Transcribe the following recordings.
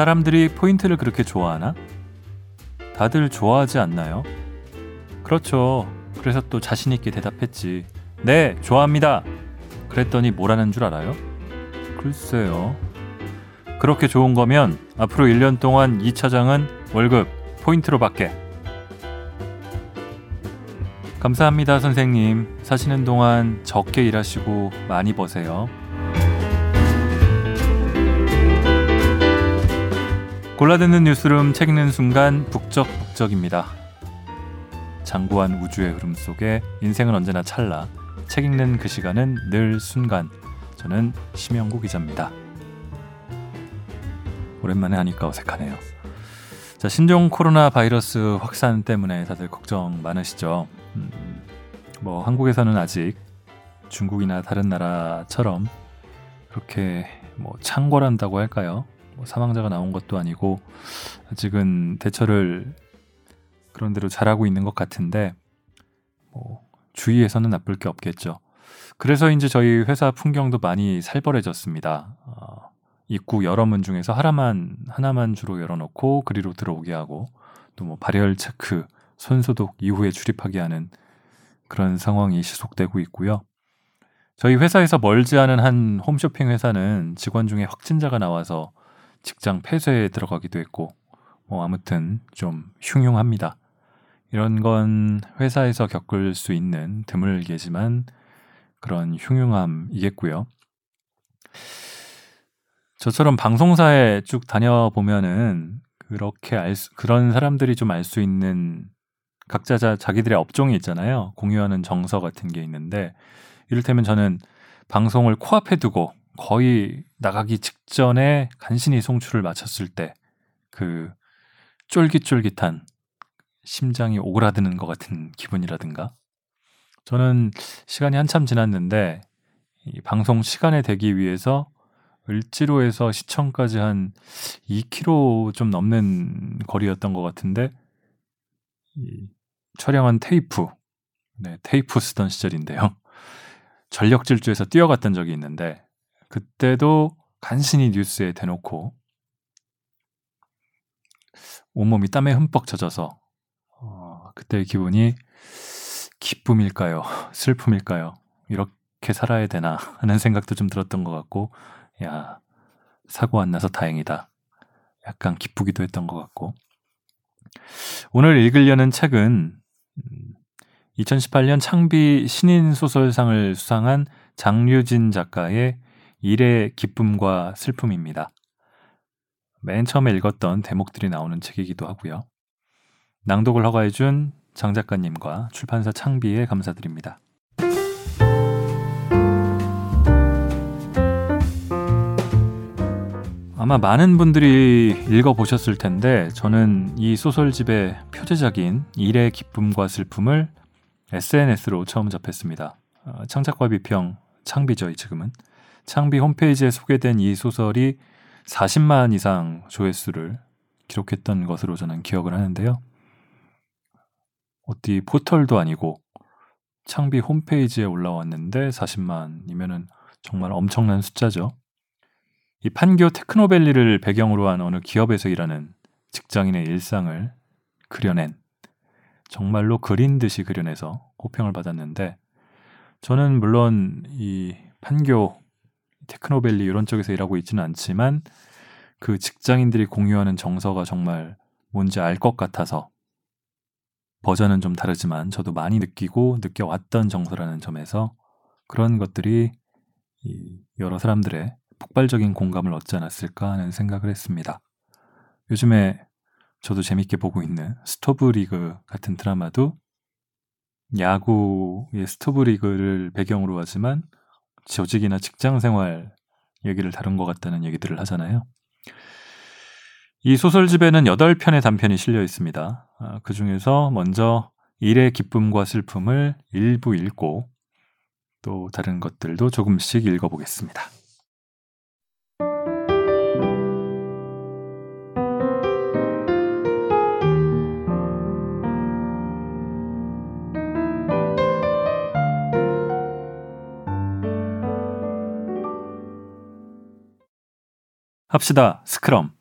사람들이 포인트를 그렇게 좋아하나? 다들 좋아하지 않나요? 그렇죠. 그래서 또 자신있게 대답했지. 네, 좋아합니다. 그랬더니 뭐라는 줄 알아요? 글쎄요. 그렇게 좋은 거면 앞으로 1년 동안 이 차장은 월급 포인트로 받게. 감사합니다, 선생님. 사시는 동안 적게 일하시고 많이 버세요. 골라듣는 뉴스룸 책 읽는 순간 북적북적입니다. 장구한 우주의 흐름 속에 인생은 언제나 찰나 책 읽는 그 시간은 늘 순간 저는 심영구 기자입니다. 오랜만에 하니까 어색하네요. 자, 신종 코로나 바이러스 확산 때문에 다들 걱정 많으시죠? 음, 뭐 한국에서는 아직 중국이나 다른 나라처럼 그렇게 뭐 창궐한다고 할까요? 뭐 사망자가 나온 것도 아니고 아직은 대처를 그런 대로 잘하고 있는 것 같은데 뭐 주위에서는 나쁠 게 없겠죠. 그래서 이제 저희 회사 풍경도 많이 살벌해졌습니다. 어, 입구 여러 문 중에서 하나만 하나만 주로 열어놓고 그리로 들어오게 하고 또 뭐 발열 체크, 손 소독 이후에 출입하게 하는 그런 상황이 지속되고 있고요. 저희 회사에서 멀지 않은 한 홈쇼핑 회사는 직원 중에 확진자가 나와서 직장 폐쇄에 들어가기도 했고, 뭐 아무튼 좀 흉흉합니다. 이런 건 회사에서 겪을 수 있는 드물게지만 그런 흉흉함이겠고요. 저처럼 방송사에 쭉 다녀보면은 그렇게 알 수, 그런 사람들이 좀 알 수 있는 각자 자, 자기들의 업종이 있잖아요. 공유하는 정서 같은 게 있는데 이를테면 저는 방송을 코앞에 두고 거의 나가기 직전에 간신히 송출을 마쳤을 때 그 쫄깃쫄깃한 심장이 오그라드는 것 같은 기분이라든가. 저는 시간이 한참 지났는데 이 방송 시간에 되기 위해서 을지로에서 시청까지 한 2km 좀 넘는 거리였던 것 같은데 이 촬영한 테이프 네 테이프 쓰던 시절인데요. 전력 질주해서 뛰어갔던 적이 있는데 그때도 간신히 뉴스에 대놓고 온몸이 땀에 흠뻑 젖어서 어, 그때의 기분이 기쁨일까요? 슬픔일까요? 이렇게 살아야 되나 하는 생각도 좀 들었던 것 같고 야 사고 안 나서 다행이다. 약간 기쁘기도 했던 것 같고 오늘 읽으려는 책은 2018년 음, 창비 신인 소설상을 수상한 장류진 작가의 일의 기쁨과 슬픔입니다. 맨 처음에 읽었던 대목들이 나오는 책이기도 하고요. 낭독을 허가해준 장 작가님과 출판사 창비에 감사드립니다. 아마 많은 분들이 읽어보셨을 텐데 저는 이 소설집의 표제작인 일의 기쁨과 슬픔을 SNS로 처음 접했습니다. 어, 창작과 비평 창비죠, 지금은. 창비 홈페이지에 소개된 이 소설이 40만 이상 조회수를 기록했던 것으로 저는 기억을 하는데요. 어디 포털도 아니고 창비 홈페이지에 올라왔는데 40만이면은 정말 엄청난 숫자죠. 이 판교 테크노밸리를 배경으로 한 어느 기업에서 일하는 직장인의 일상을 그려낸 정말로 그린 듯이 그려내서 호평을 받았는데 저는 물론 이 판교 테크노밸리 이런 쪽에서 일하고 있지는 않지만 그 직장인들이 공유하는 정서가 정말 뭔지 알 것 같아서 버전은 좀 다르지만 저도 많이 느끼고 느껴왔던 정서라는 점에서 그런 것들이 여러 사람들의 폭발적인 공감을 얻지 않았을까 하는 생각을 했습니다. 요즘에 저도 재밌게 보고 있는 스토브 리그 같은 드라마도 야구의 스토브 리그를 배경으로 하지만 조직이나 직장 생활 얘기를 다룬 것 같다는 얘기들을 하잖아요. 이 소설집에는 8편의 단편이 실려 있습니다. 아, 그 중에서 먼저 일의 기쁨과 슬픔을 일부 읽고 또 다른 것들도 조금씩 읽어보겠습니다. 합시다. 스크럼.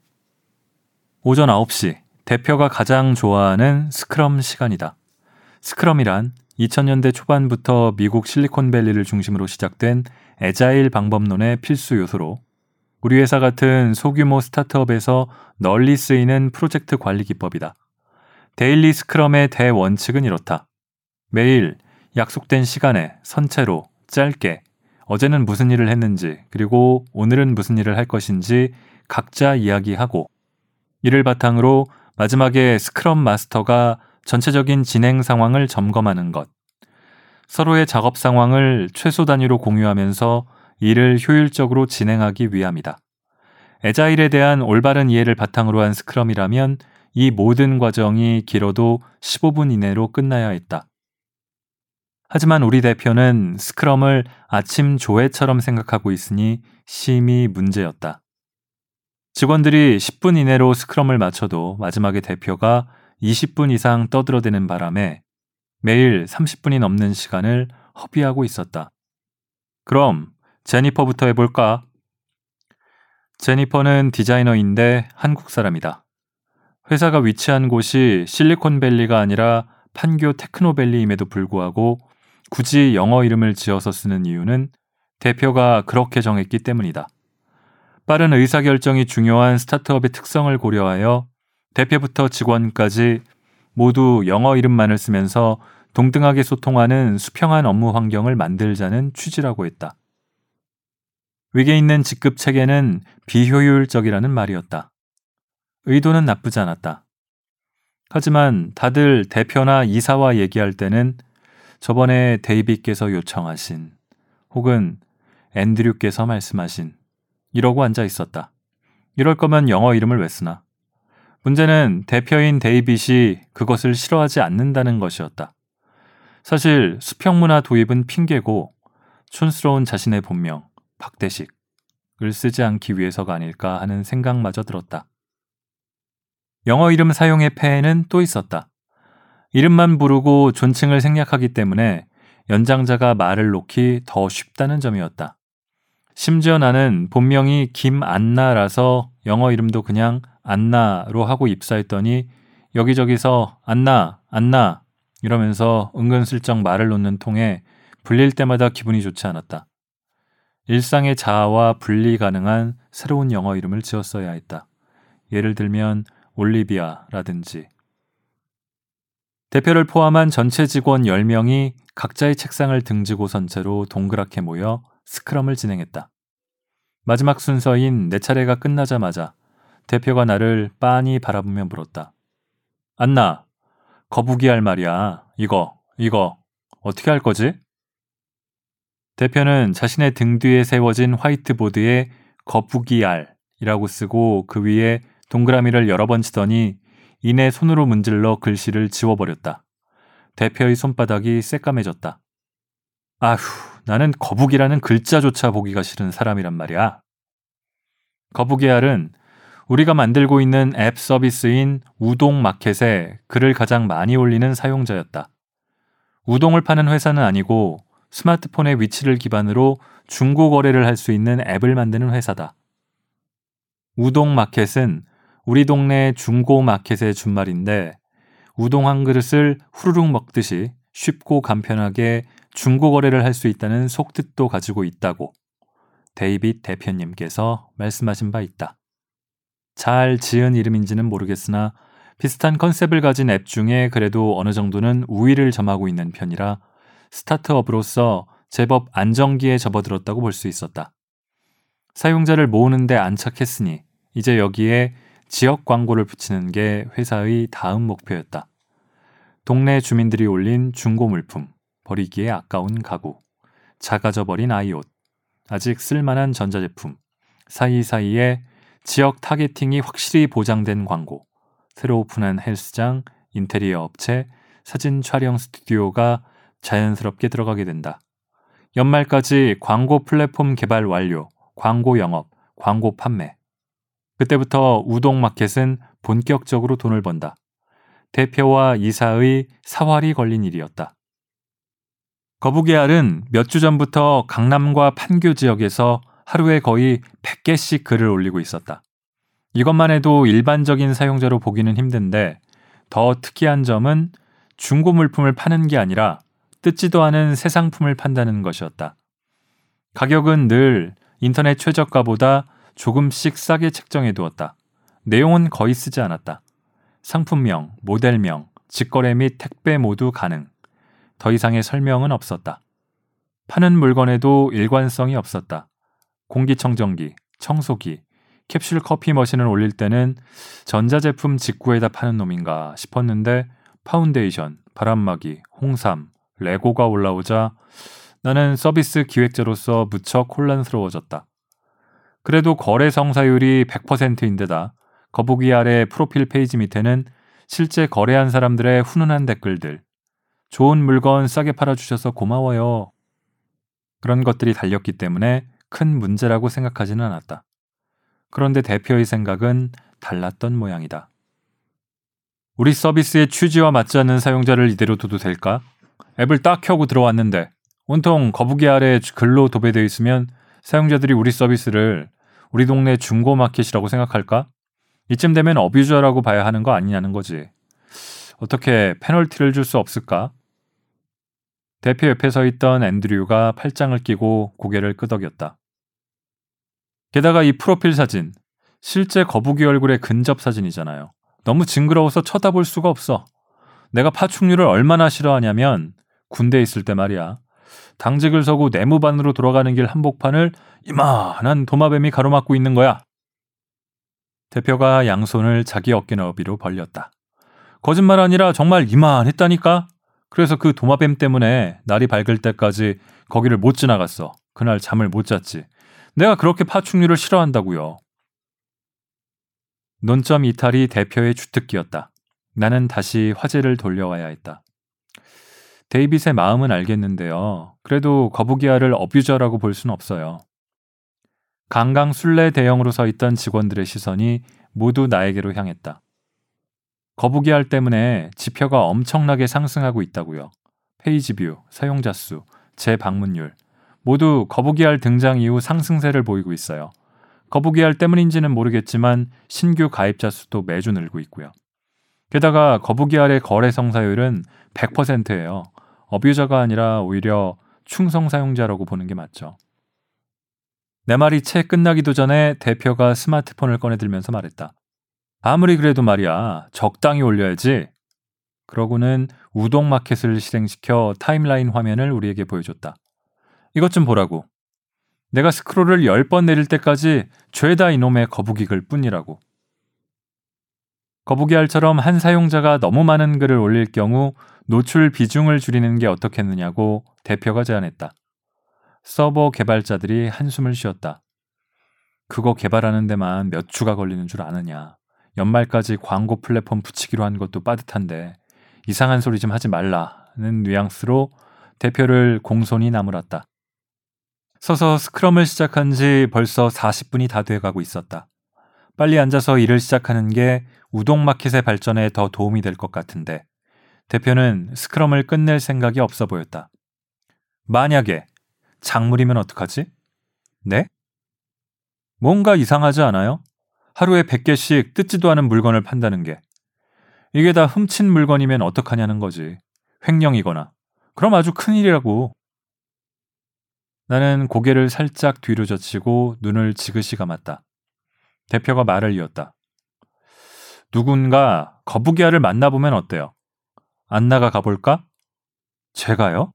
오전 9시 대표가 가장 좋아하는 scrum 시간이다. scrum이란 2000년대 초반부터 미국 실리콘밸리를 중심으로 시작된 agile 방법론의 필수 요소로 우리 회사 같은 소규모 스타트업에서 널리 쓰이는 프로젝트 관리 기법이다. daily scrum의 대원칙은 이렇다. 매일 약속된 시간에 선 채로 짧게 어제는 무슨 일을 했는지 그리고 오늘은 무슨 일을 할 것인지 각자 이야기하고 이를 바탕으로 마지막에 스크럼 마스터가 전체적인 진행 상황을 점검하는 것. 서로의 작업 상황을 최소 단위로 공유하면서 일을 효율적으로 진행하기 위함이다. 에자일에 대한 올바른 이해를 바탕으로 한 스크럼이라면 이 모든 과정이 길어도 15분 이내로 끝나야 했다. 하지만 우리 대표는 스크럼을 아침 조회처럼 생각하고 있으니 심히 문제였다. 직원들이 10분 이내로 스크럼을 마쳐도 마지막에 대표가 20분 이상 떠들어대는 바람에 매일 30분이 넘는 시간을 허비하고 있었다. 그럼 제니퍼부터 해볼까? 제니퍼는 디자이너인데 한국 사람이다. 회사가 위치한 곳이 실리콘밸리가 아니라 판교 테크노밸리임에도 불구하고 굳이 영어 이름을 지어서 쓰는 이유는 대표가 그렇게 정했기 때문이다. 빠른 의사결정이 중요한 스타트업의 특성을 고려하여 대표부터 직원까지 모두 영어 이름만을 쓰면서 동등하게 소통하는 수평한 업무 환경을 만들자는 취지라고 했다. 위계 있는 직급 체계는 비효율적이라는 말이었다. 의도는 나쁘지 않았다. 하지만 다들 대표나 이사와 얘기할 때는 저번에 데이비께서 요청하신 혹은 앤드류께서 말씀하신 이러고 앉아 있었다. 이럴 거면 영어 이름을 왜 쓰나? 문제는 대표인 데이빗이 그것을 싫어하지 않는다는 것이었다. 사실 수평문화 도입은 핑계고 촌스러운 자신의 본명 박대식을 쓰지 않기 위해서가 아닐까 하는 생각마저 들었다. 영어 이름 사용의 폐해는 또 있었다. 이름만 부르고 존칭을 생략하기 때문에 연장자가 말을 놓기 더 쉽다는 점이었다. 심지어 나는 본명이 김안나라서 영어 이름도 그냥 안나로 하고 입사했더니 여기저기서 안나, 안나 이러면서 은근슬쩍 말을 놓는 통에 불릴 때마다 기분이 좋지 않았다. 일상의 자아와 분리 가능한 새로운 영어 이름을 지었어야 했다. 예를 들면 올리비아라든지. 대표를 포함한 전체 직원 10명이 각자의 책상을 등지고 선 채로 동그랗게 모여 스크럼을 진행했다. 마지막 순서인 내 차례가 끝나자마자 대표가 나를 빤히 바라보며 물었다. 안나, 거북이 할 말이야. 이거, 이거, 어떻게 할 거지? 대표는 자신의 등 뒤에 세워진 화이트보드에 거북이 알이라고 쓰고 그 위에 동그라미를 여러 번 치더니 이내 손으로 문질러 글씨를 지워버렸다. 대표의 손바닥이 새까매졌다. 아휴, 나는 거북이라는 글자조차 보기가 싫은 사람이란 말이야. 거북이 알은 우리가 만들고 있는 앱 서비스인 우동 마켓에 글을 가장 많이 올리는 사용자였다. 우동을 파는 회사는 아니고 스마트폰의 위치를 기반으로 중고 거래를 할 수 있는 앱을 만드는 회사다. 우동 마켓은 우리 동네 중고 마켓의 준말인데 우동 한 그릇을 후루룩 먹듯이 쉽고 간편하게 중고 거래를 할 수 있다는 속뜻도 가지고 있다고 데이빗 대표님께서 말씀하신 바 있다. 잘 지은 이름인지는 모르겠으나 비슷한 컨셉을 가진 앱 중에 그래도 어느 정도는 우위를 점하고 있는 편이라 스타트업으로서 제법 안정기에 접어들었다고 볼 수 있었다. 사용자를 모으는데 안착했으니 이제 여기에 지역 광고를 붙이는 게 회사의 다음 목표였다. 동네 주민들이 올린 중고 물품, 버리기에 아까운 가구, 작아져 버린 아이옷, 아직 쓸만한 전자제품, 사이사이에 지역 targeting이 확실히 보장된 광고, 새로 오픈한 헬스장, 인테리어 업체, 사진 촬영 스튜디오가 자연스럽게 들어가게 된다. 연말까지 광고 플랫폼 개발 완료, 광고 영업, 광고 판매. 그때부터 우동마켓은 본격적으로 돈을 번다. 대표와 이사의 사활이 걸린 일이었다. 거북이 알은 몇 주 전부터 강남과 판교 지역에서 하루에 거의 100개씩 글을 올리고 있었다. 이것만 해도 일반적인 사용자로 보기는 힘든데 더 특이한 점은 중고 물품을 파는 게 아니라 뜯지도 않은 새 상품을 판다는 것이었다. 가격은 늘 인터넷 최저가보다 조금씩 싸게 책정해 두었다. 내용은 거의 쓰지 않았다. 상품명, 모델명, 직거래 및 택배 모두 가능. 더 이상의 설명은 없었다. 파는 물건에도 일관성이 없었다. 공기청정기, 청소기, 캡슐 커피 머신을 올릴 때는 전자제품 직구에다 파는 놈인가 싶었는데 파운데이션, 바람막이, 홍삼, 레고가 올라오자 나는 서비스 기획자로서 무척 혼란스러워졌다. 그래도 거래 성사율이 100%인데다 거북이 아래 프로필 페이지 밑에는 실제 거래한 사람들의 훈훈한 댓글들, 좋은 물건 싸게 팔아주셔서 고마워요. 그런 것들이 달렸기 때문에 큰 문제라고 생각하지는 않았다. 그런데 대표의 생각은 달랐던 모양이다. 우리 서비스의 취지와 맞지 않는 사용자를 이대로 둬도 될까? 앱을 딱 켜고 들어왔는데 온통 거북이 아래 글로 도배되어 있으면 사용자들이 우리 서비스를 우리 동네 중고 마켓이라고 생각할까? 이쯤 되면 어뷰저라고 봐야 하는 거 아니냐는 거지. 어떻게 페널티를 줄 수 없을까? 대표 옆에 서 있던 앤드류가 팔짱을 끼고 고개를 끄덕였다. 게다가 이 프로필 사진, 실제 거북이 얼굴의 근접 사진이잖아요. 너무 징그러워서 쳐다볼 수가 없어. 내가 파충류를 얼마나 싫어하냐면 군대에 있을 때 말이야. 당직을 서고 내무반으로 돌아가는 길 한복판을 이만한 도마뱀이 가로막고 있는 거야. 대표가 양손을 자기 어깨 너비로 벌렸다. 거짓말 아니라 정말 이만했다니까? 그래서 그 도마뱀 때문에 날이 밝을 때까지 거기를 못 지나갔어. 그날 잠을 못 잤지. 내가 그렇게 파충류를 싫어한다고요. 논점 이탈이 대표의 주특기였다. 나는 다시 화제를 돌려와야 했다. 데이빗의 마음은 알겠는데요. 그래도 거북이알을 어뷰저라고 볼 수는 없어요. 강강 술래 대형으로 서 있던 직원들의 시선이 모두 나에게로 향했다. 거북이알 때문에 지표가 엄청나게 상승하고 있다고요. page view, 사용자 수, 재방문율 모두 거북이알 등장 이후 상승세를 보이고 있어요. 거북이알 때문인지는 모르겠지만 신규 가입자 수도 매주 늘고 있고요. 게다가 거북이알의 거래 성사율은 100%예요. abuser가 아니라 오히려 충성 사용자라고 보는 게 맞죠. 내 말이 채 끝나기도 전에 대표가 스마트폰을 꺼내들면서 말했다. 아무리 그래도 말이야, 적당히 올려야지. 그러고는 우동 마켓을 실행시켜 타임라인 화면을 우리에게 보여줬다. 이것 좀 보라고. 내가 스크롤을 10번 내릴 때까지 죄다 이놈의 거북이글 뿐이라고. 거북이 알처럼 한 사용자가 너무 많은 글을 올릴 경우 노출 비중을 줄이는 게 어떻겠느냐고 대표가 제안했다. 서버 개발자들이 한숨을 쉬었다. 그거 개발하는 데만 몇 주가 걸리는 줄 아느냐. 연말까지 광고 플랫폼 붙이기로 한 것도 빠듯한데 이상한 소리 좀 하지 말라는 뉘앙스로 대표를 공손히 나무랐다. 서서 스크럼을 시작한 지 벌써 40분이 다 돼가고 있었다. 빨리 앉아서 일을 시작하는 게 우동마켓의 발전에 더 도움이 될 것 같은데 대표는 스크럼을 끝낼 생각이 없어 보였다. 만약에 작물이면 어떡하지? 네? 뭔가 이상하지 않아요? 하루에 100개씩 뜯지도 않은 물건을 판다는 게. 이게 다 훔친 물건이면 어떡하냐는 거지. 횡령이거나. 그럼 아주 큰일이라고. 나는 고개를 살짝 뒤로 젖히고 눈을 지그시 감았다. 대표가 말을 이었다. 누군가 거북이알을 만나보면 어때요? 안 나가 가볼까? 제가요?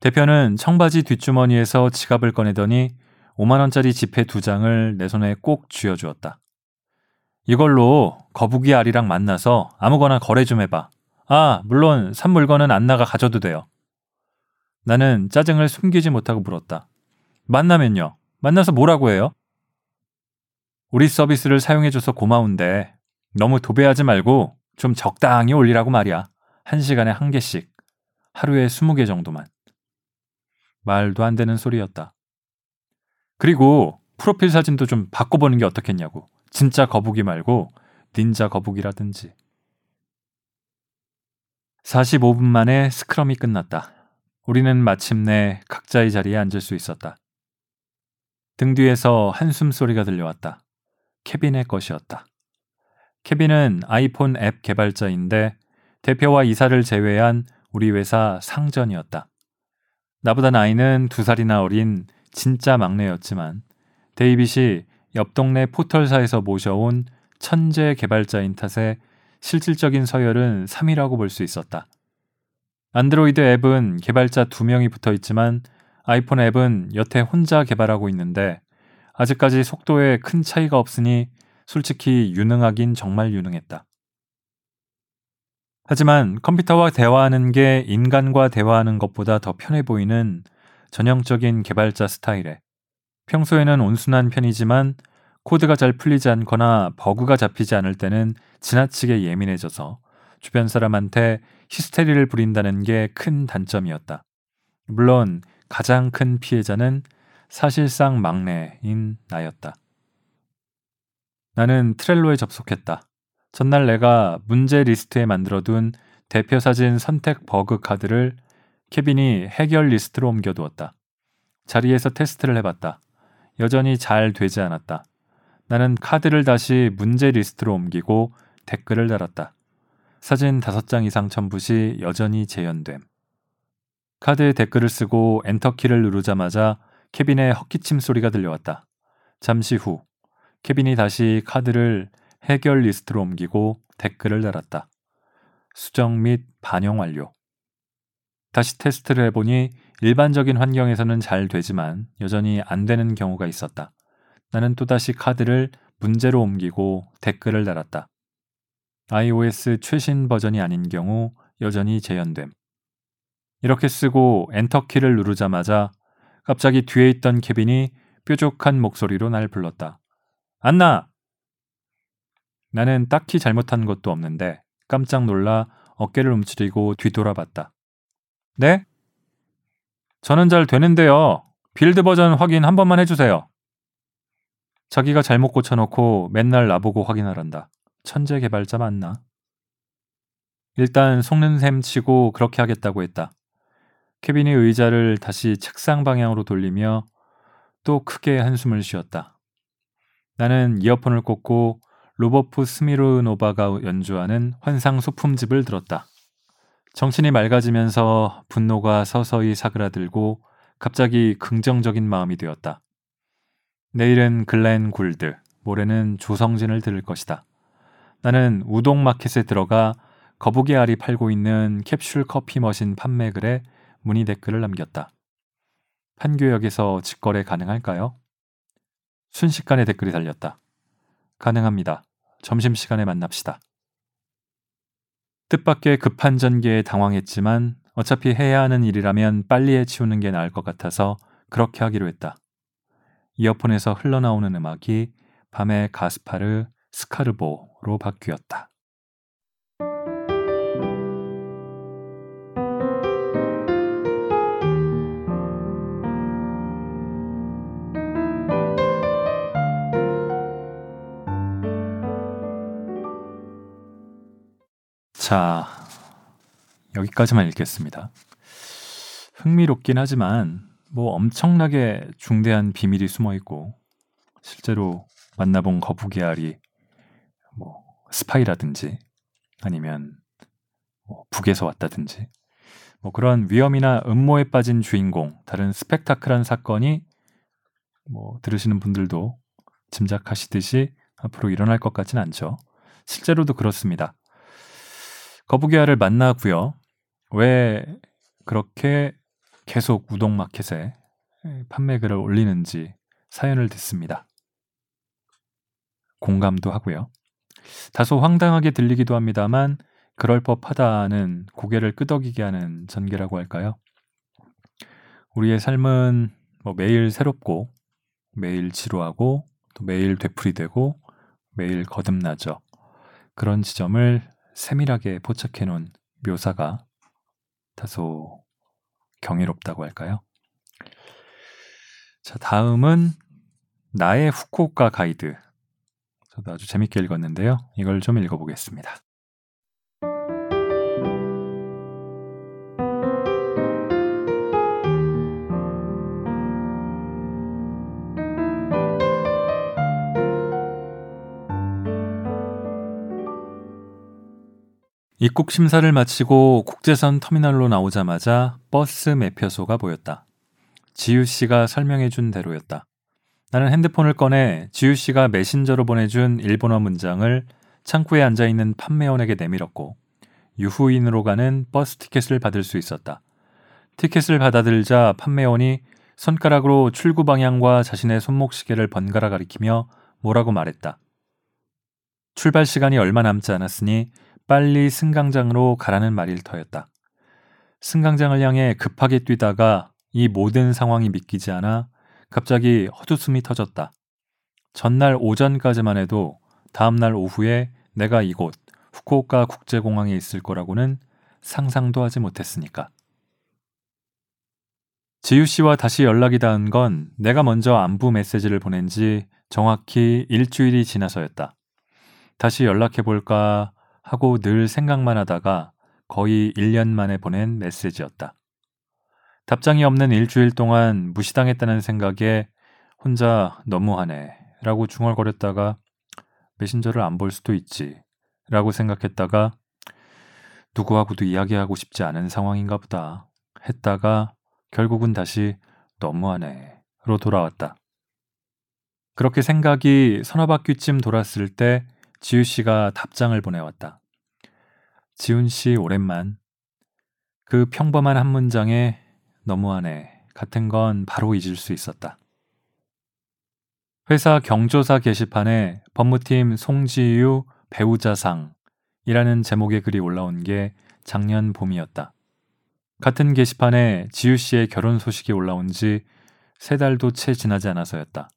대표는 청바지 뒷주머니에서 지갑을 꺼내더니 5만원짜리 지폐 두 장을 내 손에 꼭 쥐어주었다. 이걸로 거북이 알이랑 만나서 아무거나 거래 좀 해봐. 아, 물론 산 물건은 안 나가 가져도 돼요. 나는 짜증을 숨기지 못하고 물었다. 만나면요? 만나서 뭐라고 해요? 우리 서비스를 사용해줘서 고마운데 너무 도배하지 말고 좀 적당히 올리라고 말이야. 한 시간에 한 개씩. 하루에 20개 정도만. 말도 안 되는 소리였다. 그리고 프로필 사진도 좀 바꿔보는 게 어떻겠냐고. 진짜 거북이 말고 닌자 거북이라든지. 45분 만에 스크럼이 끝났다. 우리는 마침내 각자의 자리에 앉을 수 있었다. 등 뒤에서 한숨 소리가 들려왔다. 케빈의 것이었다. 케빈은 아이폰 앱 개발자인데 대표와 이사를 제외한 우리 회사 상전이었다. 나보다 나이는 두 살이나 어린 진짜 막내였지만 데이빗이 옆 동네 포털사에서 모셔온 천재 개발자인 탓에 실질적인 서열은 3위라고 볼 수 있었다. 안드로이드 앱은 개발자 2명이 붙어 있지만 아이폰 앱은 여태 혼자 개발하고 있는데 아직까지 속도에 큰 차이가 없으니 솔직히 유능하긴 정말 유능했다. 하지만 컴퓨터와 대화하는 게 인간과 대화하는 것보다 더 편해 보이는 전형적인 개발자 스타일에 평소에는 온순한 편이지만 코드가 잘 풀리지 않거나 버그가 잡히지 않을 때는 지나치게 예민해져서 주변 사람한테 히스테리를 부린다는 게 큰 단점이었다. 물론 가장 큰 피해자는 사실상 막내인 나였다. 나는 Trello에 접속했다. 전날 내가 문제 리스트에 만들어둔 대표 사진 선택 버그 카드를 케빈이 해결 리스트로 옮겨두었다. 자리에서 테스트를 해봤다. 여전히 잘 되지 않았다. 나는 카드를 다시 문제 리스트로 옮기고 댓글을 달았다. 사진 5장 이상 첨부 시 여전히 재현됨. 카드에 댓글을 쓰고 엔터키를 누르자마자 케빈의 헛기침 소리가 들려왔다. 잠시 후 케빈이 다시 카드를 해결 리스트로 옮기고 댓글을 달았다. 수정 및 반영 완료. 다시 테스트를 해보니 일반적인 환경에서는 잘 되지만 여전히 안 되는 경우가 있었다. 나는 또다시 카드를 문제로 옮기고 댓글을 달았다. iOS 최신 버전이 아닌 경우 여전히 재현됨. 이렇게 쓰고 엔터키를 누르자마자 갑자기 뒤에 있던 케빈이 뾰족한 목소리로 날 불렀다. 안나! 나는 딱히 잘못한 것도 없는데 깜짝 놀라 어깨를 움츠리고 뒤돌아봤다. 네? 저는 잘 되는데요. build 버전 확인 한 번만 해주세요. 자기가 잘못 고쳐놓고 맨날 나보고 확인하란다. 천재 개발자 맞나? 일단 속는 셈 치고 그렇게 하겠다고 했다. 케빈이 의자를 다시 책상 방향으로 돌리며 또 크게 한숨을 쉬었다. 나는 이어폰을 꽂고 로버프 스미르노바가 연주하는 환상 소품집을 들었다. 정신이 맑아지면서 분노가 서서히 사그라들고 갑자기 긍정적인 마음이 되었다. 내일은 글렌 굴드, 모레는 조성진을 들을 것이다. 나는 우동 마켓에 들어가 거북이 알이 팔고 있는 캡슐 커피 머신 판매글에 문의 댓글을 남겼다. 판교역에서 직거래 가능할까요? 순식간에 댓글이 달렸다. 가능합니다. 점심시간에 만납시다. 뜻밖의 급한 전개에 당황했지만 어차피 해야 하는 일이라면 빨리 해치우는 게 나을 것 같아서 그렇게 하기로 했다. 이어폰에서 흘러나오는 음악이 밤의 가스파르 스카르보로 바뀌었다. 자, 여기까지만 읽겠습니다. 흥미롭긴 하지만 뭐 엄청나게 중대한 비밀이 숨어 있고 실제로 만나본 거북이 알이 뭐 스파이라든지 아니면 뭐 북에서 왔다든지 뭐 그런 위험이나 음모에 빠진 주인공 다른 스펙타클한 사건이 뭐 들으시는 분들도 짐작하시듯이 앞으로 일어날 것 같진 않죠. 실제로도 그렇습니다. 거북이알을 만나고요. 왜 그렇게 계속 우동마켓에 판매글을 올리는지 사연을 듣습니다. 공감도 하고요. 다소 황당하게 들리기도 합니다만 그럴 법하다는 고개를 끄덕이게 하는 전개라고 할까요? 우리의 삶은 뭐 매일 새롭고 매일 지루하고 또 매일 되풀이되고 매일 거듭나죠. 그런 지점을 세밀하게 포착해 놓은 묘사가 다소 경이롭다고 할까요? 자, 다음은 나의 후쿠오카 가이드. 저도 아주 재밌게 읽었는데요. 이걸 좀 읽어보겠습니다. 입국 심사를 마치고 국제선 터미널로 나오자마자 버스 매표소가 보였다. 지유 씨가 설명해 준 대로였다. 나는 핸드폰을 꺼내 지유 씨가 메신저로 보내준 일본어 문장을 창구에 앉아 있는 판매원에게 내밀었고 유후인으로 가는 버스 티켓을 받을 수 있었다. 티켓을 받아들자 판매원이 손가락으로 출구 방향과 자신의 손목 시계를 번갈아 가리키며 뭐라고 말했다. 출발 시간이 얼마 남지 않았으니 빨리 승강장으로 가라는 말일 터였다. 승강장을 향해 급하게 뛰다가 이 모든 상황이 믿기지 않아 갑자기 헛웃음이 터졌다. 전날 오전까지만 해도 다음날 오후에 내가 이곳 후쿠오카 국제공항에 있을 거라고는 상상도 하지 못했으니까. 지유 씨와 다시 연락이 닿은 건 내가 먼저 안부 메시지를 보낸 지 정확히 일주일이 지나서였다. 다시 연락해 볼까 하고 늘 생각만 하다가 거의 1년 만에 보낸 메시지였다. 답장이 없는 일주일 동안 무시당했다는 생각에 혼자 너무하네 라고 중얼거렸다가 메신저를 안 볼 수도 있지 라고 생각했다가 누구하고도 이야기하고 싶지 않은 상황인가 보다 했다가 결국은 다시 너무하네로 돌아왔다. 그렇게 생각이 서너 바퀴쯤 돌았을 때 지우 씨가 답장을 보내왔다. 지훈 씨 오랜만. 그 평범한 한 문장에 너무하네 같은 건 바로 잊을 수 있었다. 회사 경조사 게시판에 법무팀 송지유 배우자상이라는 제목의 글이 올라온 게 작년 봄이었다. 같은 게시판에 지유 씨의 결혼 소식이 올라온 지 세 달도 채 지나지 않아서였다.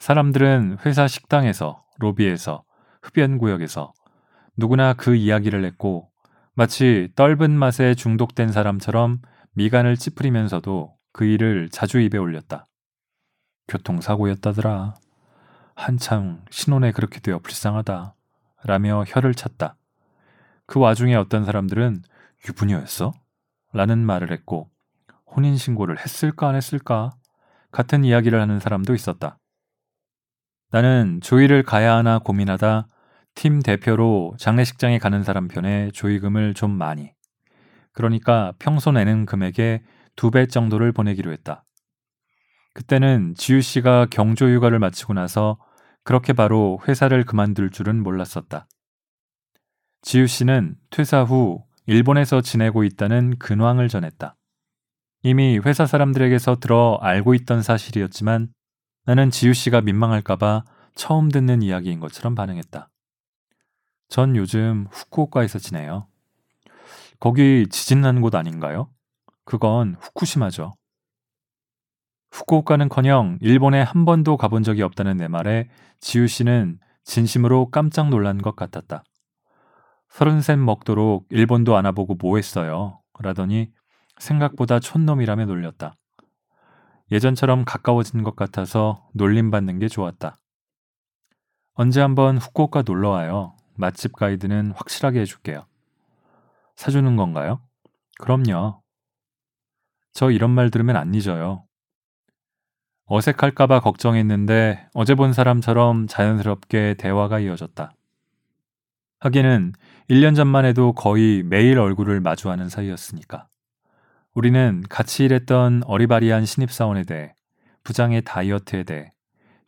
사람들은 회사 식당에서, 로비에서, 흡연구역에서 누구나 그 이야기를 했고 마치 떫은 맛에 중독된 사람처럼 미간을 찌푸리면서도 그 일을 자주 입에 올렸다. 교통사고였다더라. 한참 신혼에 그렇게 되어 불쌍하다. 라며 혀를 찼다. 그 와중에 어떤 사람들은 유부녀였어? 라는 말을 했고 혼인신고를 했을까 안 했을까? 같은 이야기를 하는 사람도 있었다. 나는 조의를 가야 하나 고민하다 팀 대표로 장례식장에 가는 사람 편에 조의금을 좀 많이. 그러니까 평소 내는 금액의 두 배 정도를 보내기로 했다. 그때는 지유 씨가 경조 휴가를 마치고 나서 그렇게 바로 회사를 그만둘 줄은 몰랐었다. 지유 씨는 퇴사 후 일본에서 지내고 있다는 근황을 전했다. 이미 회사 사람들에게서 들어 알고 있던 사실이었지만 나는 지유 씨가 민망할까봐 처음 듣는 이야기인 것처럼 반응했다. 전 요즘 후쿠오카에서 지내요. 거기 지진 난 곳 아닌가요? 그건 후쿠시마죠. 후쿠오카는커녕 일본에 한 번도 가본 적이 없다는 내 말에 지유 씨는 진심으로 깜짝 놀란 것 같았다. 서른셋 먹도록 일본도 안 와보고 뭐 했어요? 라더니 생각보다 촌놈이라며 놀렸다. 예전처럼 가까워진 것 같아서 놀림받는 게 좋았다. 언제 한번 후쿠오카 놀러 와요. 맛집 가이드는 확실하게 해줄게요. 사주는 건가요? 그럼요. 저 이런 말 들으면 안 잊어요. 어색할까봐 걱정했는데 어제 본 사람처럼 자연스럽게 대화가 이어졌다. 하기는 1년 전만 해도 거의 매일 얼굴을 마주하는 사이였으니까. 우리는 같이 일했던 어리바리한 신입사원에 대해, 부장의 다이어트에 대해,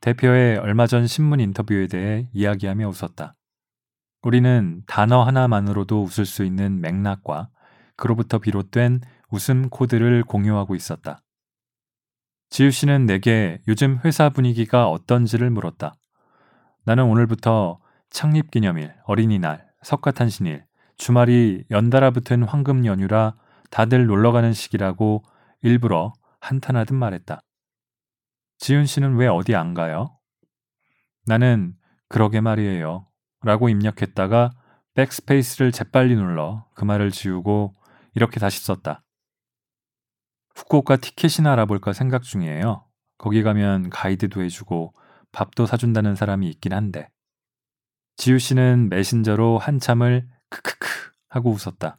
대표의 얼마 전 신문 인터뷰에 대해 이야기하며 웃었다. 우리는 단어 하나만으로도 웃을 수 있는 맥락과 그로부터 비롯된 웃음 코드를 공유하고 있었다. 지유 씨는 내게 요즘 회사 분위기가 어떤지를 물었다. 나는 오늘부터 창립 기념일, 어린이날, 석가탄신일, 주말이 연달아 붙은 황금 연휴라 다들 놀러 가는 시기라고 일부러 한탄하듯 말했다. 지윤 씨는 왜 어디 안 가요? 나는 그러게 말이에요. 라고 입력했다가 백스페이스를 재빨리 눌러 그 말을 지우고 이렇게 다시 썼다. 후쿠오카 티켓이나 알아볼까 생각 중이에요. 거기 가면 가이드도 해주고 밥도 사준다는 사람이 있긴 한데. 지우 씨는 메신저로 한참을 크크크 하고 웃었다.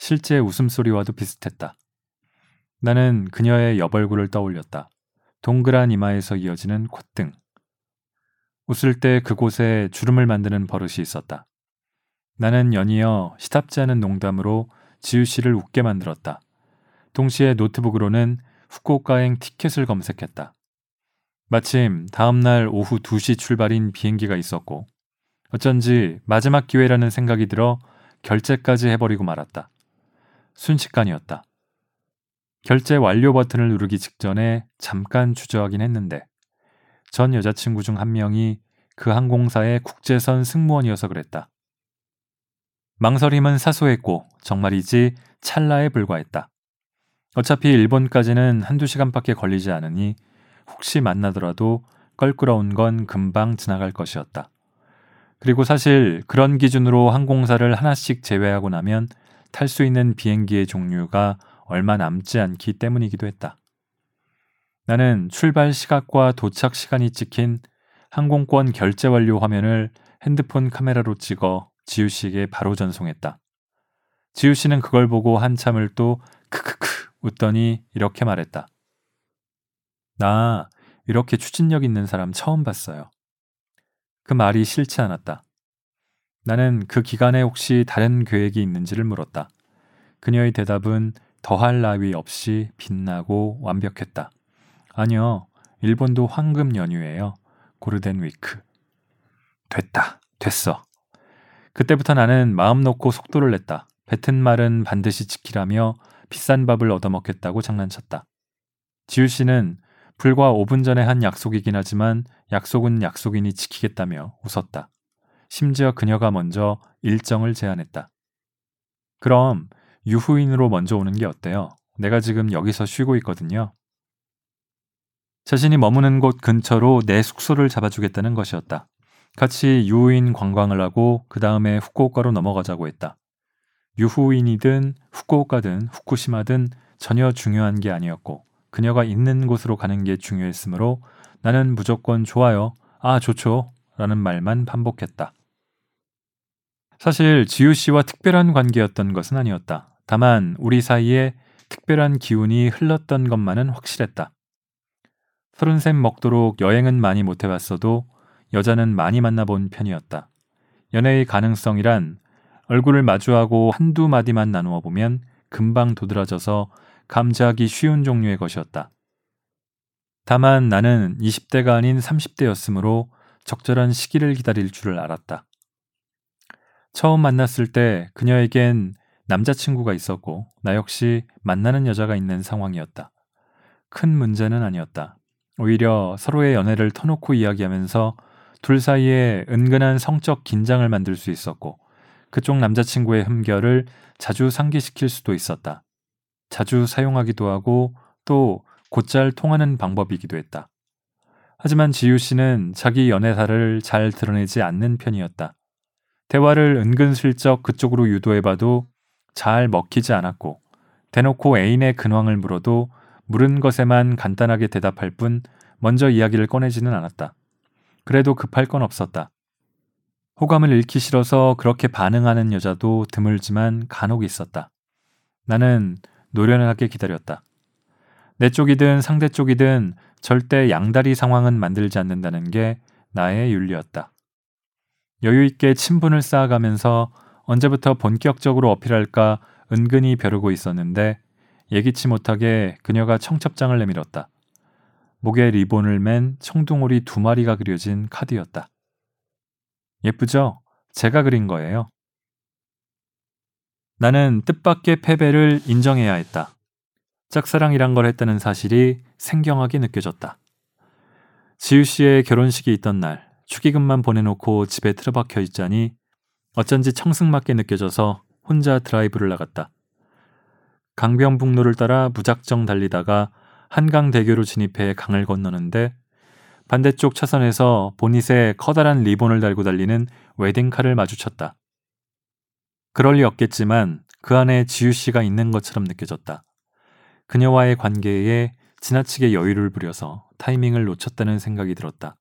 실제 웃음소리와도 비슷했다. 나는 그녀의 여벌구를 떠올렸다. 동그란 이마에서 이어지는 콧등. 웃을 때 그곳에 주름을 만드는 버릇이 있었다. 나는 연이어 시답지 않은 농담으로 지우 씨를 웃게 만들었다. 동시에 노트북으로는 후쿠오카행 티켓을 검색했다. 마침 다음날 오후 2시 출발인 비행기가 있었고 어쩐지 마지막 기회라는 생각이 들어 결제까지 해버리고 말았다. 순식간이었다. 결제 완료 버튼을 누르기 직전에 잠깐 주저하긴 했는데 전 여자친구 중 한 명이 그 항공사의 국제선 승무원이어서 그랬다. 망설임은 사소했고 정말이지 찰나에 불과했다. 어차피 일본까지는 한두 시간밖에 걸리지 않으니 혹시 만나더라도 껄끄러운 건 금방 지나갈 것이었다. 그리고 사실 그런 기준으로 항공사를 하나씩 제외하고 나면 탈 수 있는 비행기의 종류가 얼마 남지 않기 때문이기도 했다. 나는 출발 시각과 도착 시간이 찍힌 항공권 결제 완료 화면을 핸드폰 카메라로 찍어 지우 씨에게 바로 전송했다. 지우 씨는 그걸 보고 한참을 또 크크크 웃더니 이렇게 말했다. 나 이렇게 추진력 있는 사람 처음 봤어요. 그 말이 싫지 않았다. 나는 그 기간에 혹시 다른 계획이 있는지를 물었다. 그녀의 대답은 더할 나위 없이 빛나고 완벽했다. 아니요, 일본도 황금 연휴예요. 고르덴 위크. 됐다. 됐어. 그때부터 나는 마음 놓고 속도를 냈다. 뱉은 말은 반드시 지키라며 비싼 밥을 얻어먹겠다고 장난쳤다. 지우 씨는 불과 5분 전에 한 약속이긴 하지만 약속은 약속이니 지키겠다며 웃었다. 심지어 그녀가 먼저 일정을 제안했다. 그럼 유후인으로 먼저 오는 게 어때요? 내가 지금 여기서 쉬고 있거든요. 자신이 머무는 곳 근처로 내 숙소를 잡아주겠다는 것이었다. 같이 유후인 관광을 하고 그 다음에 후쿠오카로 넘어가자고 했다. 유후인이든 후쿠오카든 후쿠시마든 전혀 중요한 게 아니었고 그녀가 있는 곳으로 가는 게 중요했으므로 나는 무조건 좋아요. 아, 좋죠. 라는 말만 반복했다. 사실 지우 씨와 특별한 관계였던 것은 아니었다. 다만 우리 사이에 특별한 기운이 흘렀던 것만은 확실했다. 서른샘 먹도록 여행은 많이 못 해봤어도 여자는 많이 만나본 편이었다. 연애의 가능성이란 얼굴을 마주하고 한두 마디만 나누어 보면 금방 도드라져서 감지하기 쉬운 종류의 것이었다. 다만 나는 20대가 아닌 30대였으므로 적절한 시기를 기다릴 줄을 알았다. 처음 만났을 때 그녀에겐 남자친구가 있었고 나 역시 만나는 여자가 있는 상황이었다. 큰 문제는 아니었다. 오히려 서로의 연애를 터놓고 이야기하면서 둘 사이에 은근한 성적 긴장을 만들 수 있었고 그쪽 남자친구의 흠결을 자주 상기시킬 수도 있었다. 자주 사용하기도 하고 또 곧잘 통하는 방법이기도 했다. 하지만 지유 씨는 자기 연애사를 잘 드러내지 않는 편이었다. 대화를 은근슬쩍 그쪽으로 유도해봐도 잘 먹히지 않았고 대놓고 애인의 근황을 물어도 물은 것에만 간단하게 대답할 뿐 먼저 이야기를 꺼내지는 않았다. 그래도 급할 건 없었다. 호감을 잃기 싫어서 그렇게 반응하는 여자도 드물지만 간혹 있었다. 나는 노련하게 기다렸다. 내 쪽이든 상대 쪽이든 절대 양다리 상황은 만들지 않는다는 게 나의 윤리였다. 여유 있게 친분을 쌓아가면서 언제부터 본격적으로 어필할까 은근히 벼르고 있었는데 예기치 못하게 그녀가 청첩장을 내밀었다. 목에 리본을 맨 청둥오리 두 마리가 그려진 카드였다. 예쁘죠? 제가 그린 거예요. 나는 뜻밖의 패배를 인정해야 했다. 짝사랑이란 걸 했다는 사실이 생경하게 느껴졌다. 지우 씨의 결혼식이 있던 날 축의금만 보내놓고 집에 틀어박혀 있자니 어쩐지 청승맞게 느껴져서 혼자 드라이브를 나갔다. 강변북로를 따라 무작정 달리다가 한강대교로 진입해 강을 건너는데 반대쪽 차선에서 보닛에 커다란 리본을 달고 달리는 웨딩카를 마주쳤다. 그럴 리 없겠지만 그 안에 지유 씨가 있는 것처럼 느껴졌다. 그녀와의 관계에 지나치게 여유를 부려서 타이밍을 놓쳤다는 생각이 들었다.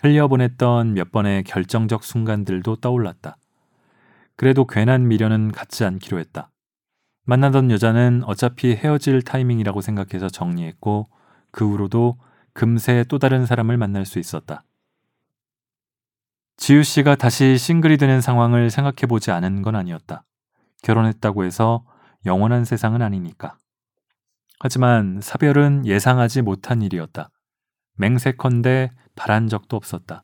흘려보냈던 몇 번의 결정적 순간들도 떠올랐다. 그래도 괜한 미련은 갖지 않기로 했다. 만나던 여자는 어차피 헤어질 타이밍이라고 생각해서 정리했고 그 후로도 금세 또 다른 사람을 만날 수 있었다. 지우 씨가 다시 싱글이 되는 상황을 생각해 보지 않은 건 아니었다. 결혼했다고 해서 영원한 세상은 아니니까. 하지만 사별은 예상하지 못한 일이었다. 맹세컨대 바란 적도 없었다.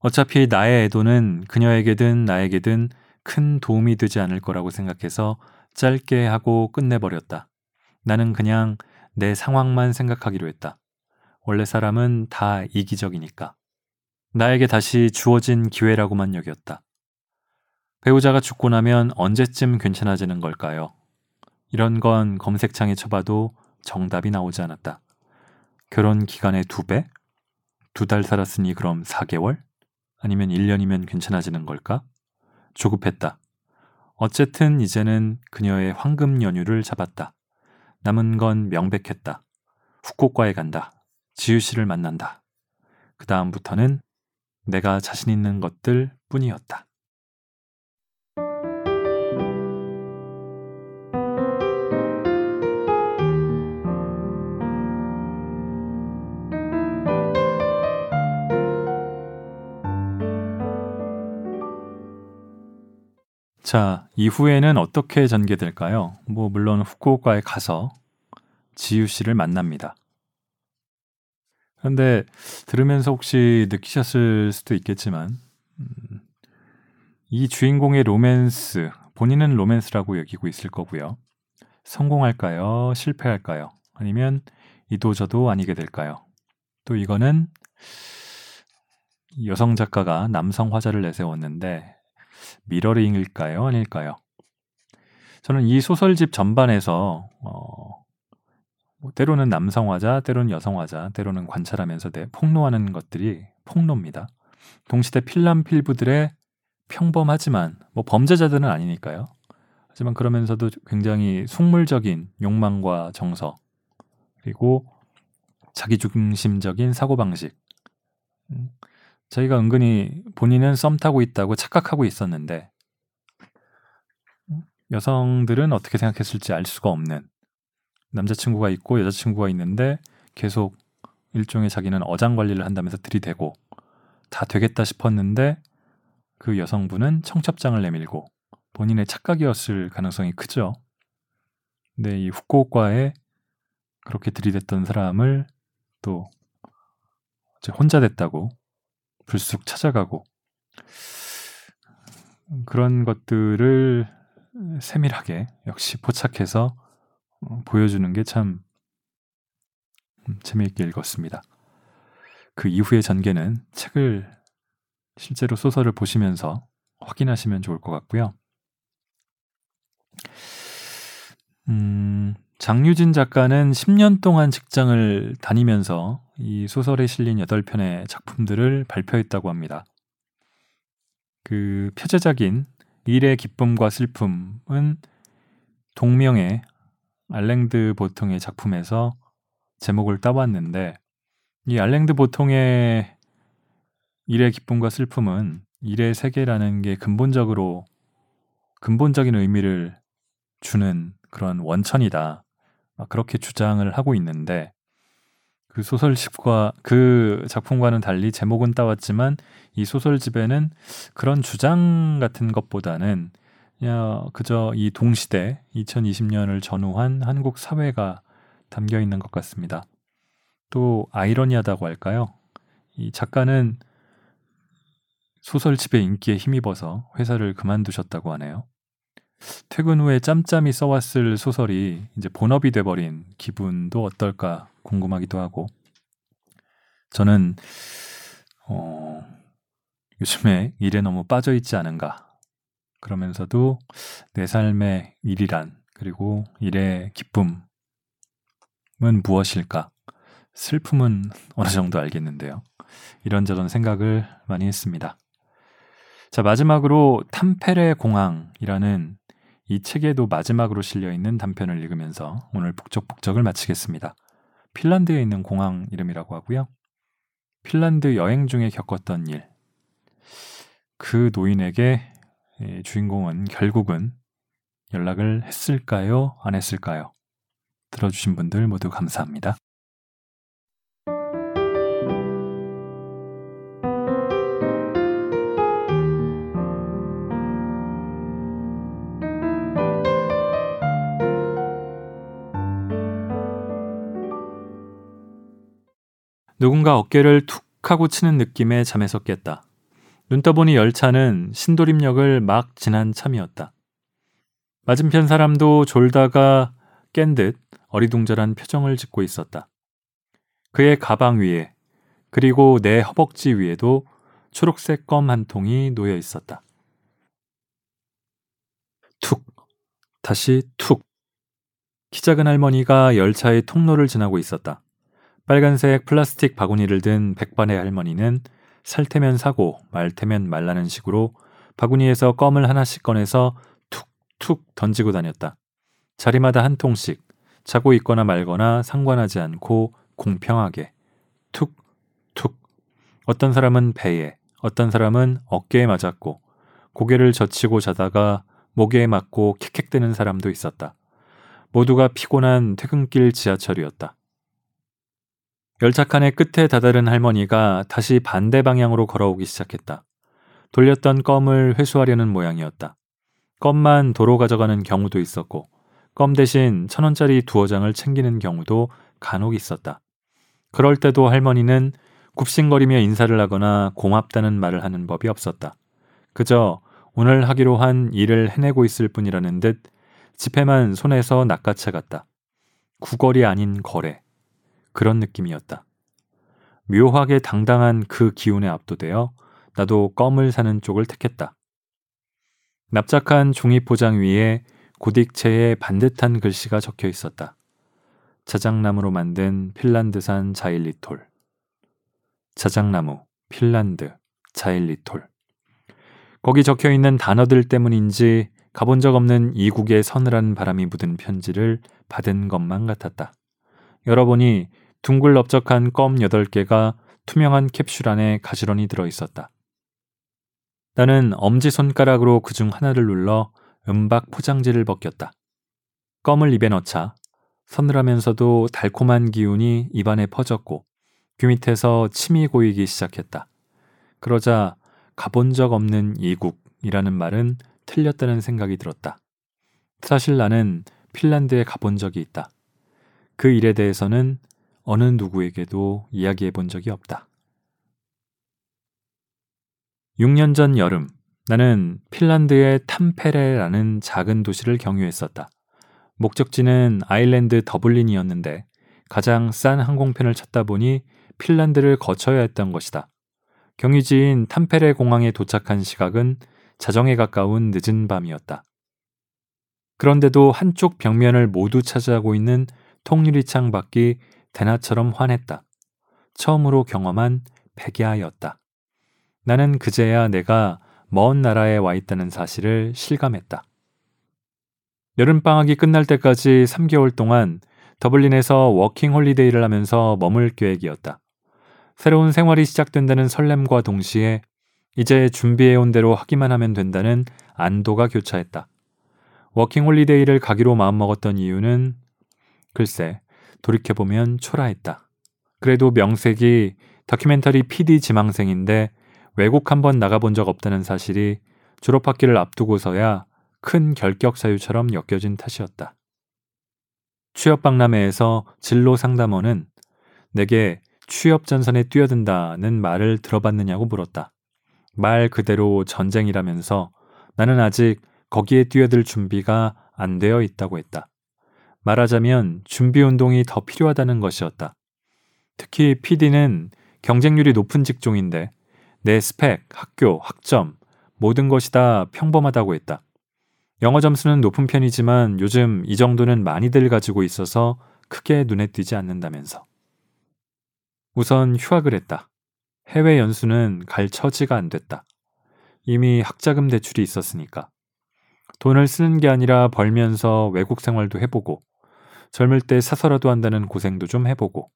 어차피 나의 애도는 그녀에게든 나에게든 큰 도움이 되지 않을 거라고 생각해서 짧게 하고 끝내버렸다. 나는 그냥 내 상황만 생각하기로 했다. 원래 사람은 다 이기적이니까. 나에게 다시 주어진 기회라고만 여겼다. 배우자가 죽고 나면 언제쯤 괜찮아지는 걸까요? 이런 건 검색창에 쳐봐도 정답이 나오지 않았다. 결혼 기간의 두 배? 두 달 살았으니 그럼 4개월? 아니면 1년이면 괜찮아지는 걸까? 조급했다. 어쨌든 이제는 그녀의 황금 연휴를 잡았다. 남은 건 명백했다. 후쿠오카에 간다. 지유 씨를 만난다. 그 다음부터는 내가 자신 있는 것들 뿐이었다. 자, 이후에는 어떻게 전개될까요? 뭐, 물론 후쿠오카에 가서 지유 씨를 만납니다. 그런데 들으면서 혹시 느끼셨을 수도 있겠지만, 음, 이 주인공의 로맨스, 본인은 로맨스라고 여기고 있을 거고요. 성공할까요? 실패할까요? 아니면 이도저도 아니게 될까요? 또 이거는 여성 작가가 남성 화자를 내세웠는데 미러링일까요? 아닐까요? 저는 이 소설집 전반에서 어, 뭐 때로는 남성화자, 때로는 여성화자, 때로는 관찰하면서 대 폭로하는 것들이 폭로입니다. 동시대 필남 필부들의 평범하지만 뭐 범죄자들은 아니니까요. 하지만 그러면서도 굉장히 속물적인 욕망과 정서 그리고 자기중심적인 사고방식 음, 저희가 은근히 본인은 썸 타고 있다고 착각하고 있었는데 여성들은 어떻게 생각했을지 알 수가 없는 남자친구가 있고 여자친구가 있는데 계속 일종의 자기는 어장 관리를 한다면서 들이대고 다 되겠다 싶었는데 그 여성분은 청첩장을 내밀고 본인의 착각이었을 가능성이 크죠. 근데 이 후쿠오카에 그렇게 들이댔던 사람을 또 혼자 됐다고 불쑥 찾아가고 그런 것들을 세밀하게 역시 포착해서 어, 보여주는 게참 음, 재미있게 읽었습니다. 그 이후의 전개는 책을 실제로 소설을 보시면서 확인하시면 좋을 것 같고요. 음, 장유진 작가는 10년 동안 직장을 다니면서 이 소설에 실린 8편의 작품들을 발표했다고 합니다. 그 표제작인 일의 기쁨과 슬픔은 동명의 알랭드 보통의 작품에서 제목을 따왔는데 이 알랭드 보통의 일의 기쁨과 슬픔은 일의 세계라는 게 근본적으로 근본적인 의미를 주는 그런 원천이다. 그렇게 주장을 하고 있는데 그 소설집과 그 작품과는 달리 제목은 따왔지만 이 소설집에는 그런 주장 같은 것보다는 그냥 그저 이 동시대 2020년을 전후한 한국 사회가 담겨 있는 것 같습니다. 또 아이러니하다고 할까요? 이 작가는 소설집의 인기에 힘입어서 회사를 그만두셨다고 하네요. 퇴근 후에 짬짬이 써왔을 소설이 이제 본업이 돼버린 기분도 어떨까 궁금하기도 하고. 저는 어, 요즘에 일에 너무 빠져 있지 않은가 그러면서도 내 삶의 일이란 그리고 일의 기쁨은 무엇일까? 슬픔은 어느 정도 알겠는데요. 이런저런 생각을 많이 했습니다. 자 마지막으로 탐페레 공항이라는 이 책에도 마지막으로 실려 있는 단편을 읽으면서 오늘 북적북적을 마치겠습니다. 핀란드에 있는 공항 이름이라고 하고요. 핀란드 여행 중에 겪었던 일. 그 노인에게 주인공은 결국은 연락을 했을까요? 안 했을까요? 들어주신 분들 모두 감사합니다. 누군가 어깨를 툭 하고 치는 느낌에 잠에서 깼다. 눈 떠보니 열차는 신도림역을 막 지난 참이었다. 맞은편 사람도 졸다가 깬 듯 어리둥절한 표정을 짓고 있었다. 그의 가방 위에 그리고 내 허벅지 위에도 초록색 껌 한 통이 놓여 있었다. 툭, 다시 툭. 키 작은 할머니가 열차의 통로를 지나고 있었다. 빨간색 플라스틱 바구니를 든 백반의 할머니는 살테면 사고 말테면 말라는 식으로 바구니에서 껌을 하나씩 꺼내서 툭툭 던지고 다녔다. 자리마다 한 통씩 자고 있거나 말거나 상관하지 않고 공평하게 툭툭 어떤 사람은 배에 어떤 사람은 어깨에 맞았고 고개를 젖히고 자다가 목에 맞고 킥킥대는 사람도 있었다. 모두가 피곤한 퇴근길 지하철이었다. 열차칸의 끝에 다다른 할머니가 다시 반대 방향으로 걸어오기 시작했다. 돌렸던 껌을 회수하려는 모양이었다. 껌만 도로 가져가는 경우도 있었고, 껌 대신 천 원짜리 두어 장을 챙기는 경우도 간혹 있었다. 그럴 때도 할머니는 굽신거리며 인사를 하거나 고맙다는 말을 하는 법이 없었다. 그저 오늘 하기로 한 일을 해내고 있을 뿐이라는 듯 지폐만 손에서 낚아채 갔다. 구걸이 아닌 거래. 그런 느낌이었다. 묘하게 당당한 그 기운에 압도되어 나도 껌을 사는 쪽을 택했다. 납작한 종이 포장 위에 고딕체에 반듯한 글씨가 적혀 있었다. 자작나무로 만든 핀란드산 자일리톨. 자작나무, 핀란드, 자일리톨. 거기 적혀 있는 단어들 때문인지 가본 적 없는 이국의 서늘한 바람이 묻은 편지를 받은 것만 같았다. 열어보니 둥글넓적한 껌 8개가 투명한 캡슐 안에 가지런히 들어 있었다. 나는 엄지손가락으로 그중 하나를 눌러 은박 포장지를 벗겼다. 껌을 입에 넣자 서늘하면서도 달콤한 기운이 입안에 퍼졌고 귀 밑에서 침이 고이기 시작했다. 그러자 가본 적 없는 이국이라는 말은 틀렸다는 생각이 들었다. 사실 나는 핀란드에 가본 적이 있다. 그 일에 대해서는 어느 누구에게도 이야기해 본 적이 없다. 6년 전 여름, 나는 핀란드의 탐페레라는 작은 도시를 경유했었다. 목적지는 아일랜드 더블린이었는데 가장 싼 항공편을 찾다 보니 핀란드를 거쳐야 했던 것이다. 경유지인 탐페레 공항에 도착한 시각은 자정에 가까운 늦은 밤이었다. 그런데도 한쪽 벽면을 모두 차지하고 있는 통유리창 밖이 대나처럼 환했다. 처음으로 경험한 백야였다. 나는 그제야 내가 먼 나라에 와 있다는 사실을 실감했다. 여름방학이 끝날 때까지 3개월 동안 더블린에서 워킹 홀리데이를 하면서 머물 계획이었다. 새로운 생활이 시작된다는 설렘과 동시에 이제 준비해온 대로 하기만 하면 된다는 안도가 교차했다. 워킹 홀리데이를 가기로 마음먹었던 이유는 글쎄 돌이켜보면 초라했다. 그래도 명색이 다큐멘터리 PD 지망생인데 외국 한번 나가본 적 없다는 사실이 졸업학기를 앞두고서야 큰 결격 사유처럼 엮여진 탓이었다. 취업 박람회에서 진로 상담원은 내게 취업 전선에 뛰어든다는 말을 들어봤느냐고 물었다. 말 그대로 전쟁이라면서 나는 아직 거기에 뛰어들 준비가 안 되어 있다고 했다. 말하자면 준비 운동이 더 필요하다는 것이었다. 특히 PD는 경쟁률이 높은 직종인데 내 스펙, 학교, 학점, 모든 것이 다 평범하다고 했다. 영어 점수는 높은 편이지만 요즘 이 정도는 많이들 가지고 있어서 크게 눈에 띄지 않는다면서. 우선 휴학을 했다. 해외 연수는 갈 처지가 안 됐다. 이미 학자금 대출이 있었으니까. 돈을 쓰는 게 아니라 벌면서 외국 생활도 해보고 젊을 때 사서라도 한다는 고생도 좀 해보고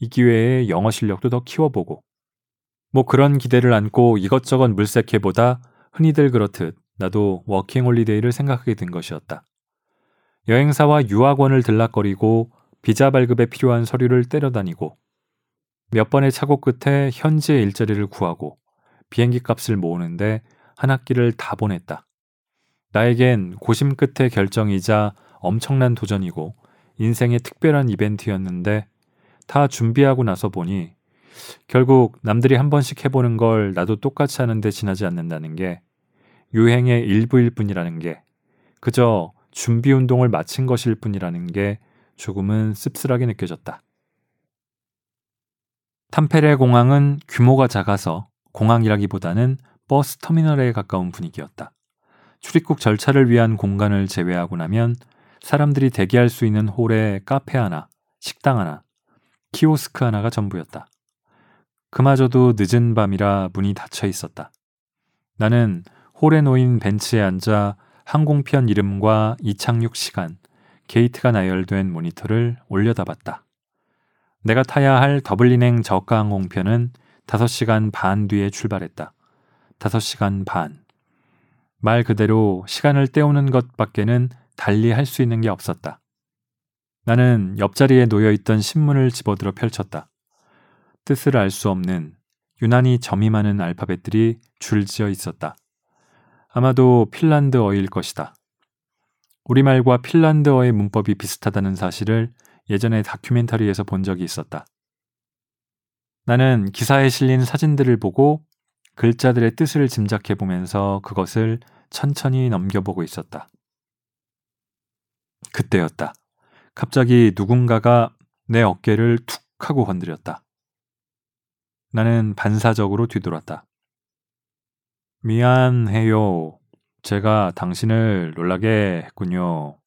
이 기회에 영어 실력도 더 키워보고 뭐 그런 기대를 안고 이것저것 물색해보다 흔히들 그렇듯 나도 워킹 홀리데이를 생각하게 된 것이었다. 여행사와 유학원을 들락거리고 비자 발급에 필요한 서류를 떼러 다니고 몇 번의 착오 끝에 현지의 일자리를 구하고 비행기 값을 모으는데 한 학기를 다 보냈다. 나에겐 고심 끝의 결정이자 엄청난 도전이고 인생의 특별한 이벤트였는데 다 준비하고 나서 보니 결국 남들이 한 번씩 해보는 걸 나도 똑같이 하는데 지나지 않는다는 게 유행의 일부일 뿐이라는 게 그저 준비 운동을 마친 것일 뿐이라는 게 조금은 씁쓸하게 느껴졌다. 탐페레 공항은 규모가 작아서 공항이라기보다는 버스 터미널에 가까운 분위기였다. 출입국 절차를 위한 공간을 제외하고 나면 사람들이 대기할 수 있는 홀에 카페 하나, 식당 하나, 키오스크 하나가 전부였다. 그마저도 늦은 밤이라 문이 닫혀 있었다. 나는 홀에 놓인 벤치에 앉아 항공편 이름과 이착륙 시간, 게이트가 나열된 모니터를 올려다봤다. 내가 타야 할 더블린행 저가 항공편은 5시간 반 뒤에 출발했다. 5시간 반. 말 그대로 시간을 때우는 것밖에는 달리 할 수 있는 게 없었다. 나는 옆자리에 놓여 있던 신문을 집어들어 펼쳤다. 뜻을 알 수 없는 유난히 점이 많은 알파벳들이 줄지어 있었다. 아마도 핀란드어일 것이다. 우리말과 핀란드어의 문법이 비슷하다는 사실을 예전에 다큐멘터리에서 본 적이 있었다. 나는 기사에 실린 사진들을 보고 글자들의 뜻을 짐작해 보면서 그것을 천천히 넘겨보고 있었다. 그때였다. 갑자기 누군가가 내 어깨를 툭 하고 건드렸다. 나는 반사적으로 뒤돌았다. 미안해요. 제가 당신을 놀라게 했군요.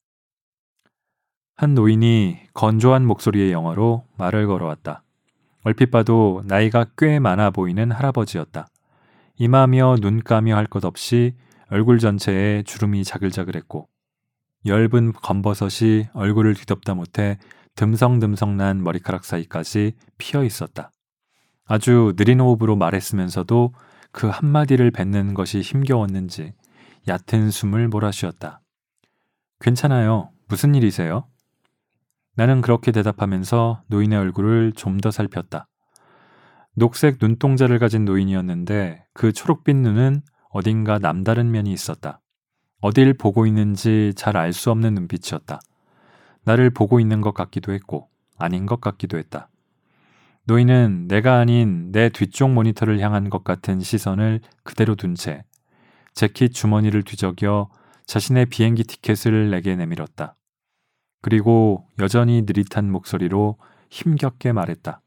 한 노인이 건조한 목소리의 영어로 말을 걸어왔다. 얼핏 봐도 나이가 꽤 많아 보이는 할아버지였다. 이마며 눈가며 할 것 없이 얼굴 전체에 주름이 자글자글했고 엷은 검버섯이 얼굴을 뒤덮다 못해 듬성듬성난 머리카락 사이까지 피어 있었다. 아주 느린 호흡으로 말했으면서도 그 한마디를 뱉는 것이 힘겨웠는지 얕은 숨을 몰아쉬었다. 괜찮아요. 무슨 일이세요? 나는 그렇게 대답하면서 노인의 얼굴을 좀 더 살폈다. 녹색 눈동자를 가진 노인이었는데 그 초록빛 눈은 어딘가 남다른 면이 있었다. 어딜 보고 있는지 잘 알 수 없는 눈빛이었다. 나를 보고 있는 것 같기도 했고 아닌 것 같기도 했다. 노인은 내가 아닌 내 뒤쪽 모니터를 향한 것 같은 시선을 그대로 둔 채 재킷 주머니를 뒤적여 자신의 비행기 티켓을 내게 내밀었다. 그리고 여전히 느릿한 목소리로 힘겹게 말했다.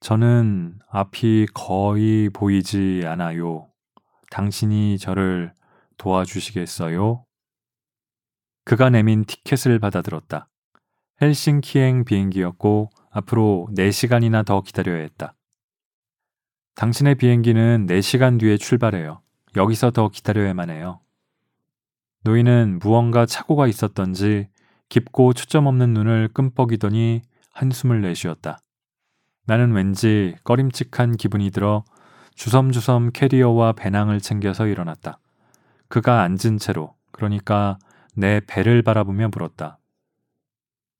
저는 앞이 거의 보이지 않아요. 당신이 저를 도와주시겠어요? 그가 내민 티켓을 받아들었다. 헬싱키행 비행기였고 앞으로 4시간이나 더 기다려야 했다. 당신의 비행기는 4시간 뒤에 출발해요. 여기서 더 기다려야만 해요. 노인은 무언가 착오가 있었던지 깊고 초점 없는 눈을 끔뻑이더니 한숨을 내쉬었다. 나는 왠지 꺼림칙한 기분이 들어 주섬주섬 캐리어와 배낭을 챙겨서 일어났다. 그가 앉은 채로, 그러니까 내 배를 바라보며 물었다.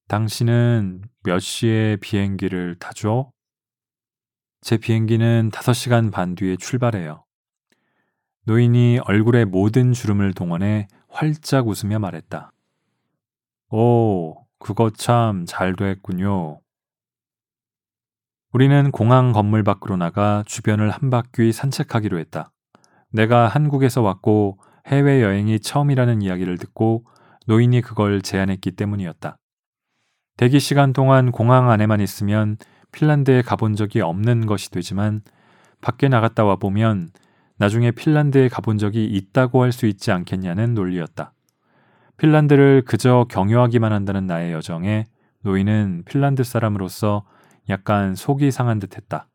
당신은 몇 시에 비행기를 타죠? 제 비행기는 5시간 반 뒤에 출발해요. 노인이 얼굴에 모든 주름을 동원해 활짝 웃으며 말했다. 오, 그거 참 잘 됐군요. 우리는 공항 건물 밖으로 나가 주변을 한 바퀴 산책하기로 했다. 내가 한국에서 왔고 해외여행이 처음이라는 이야기를 듣고 노인이 그걸 제안했기 때문이었다. 대기 시간 동안 공항 안에만 있으면 핀란드에 가본 적이 없는 것이 되지만 밖에 나갔다 와 보면 나중에 핀란드에 가본 적이 있다고 할 수 있지 않겠냐는 논리였다. 핀란드를 그저 경유하기만 한다는 나의 여정에 노인은 핀란드 사람으로서 약간 속이 상한 듯 했다.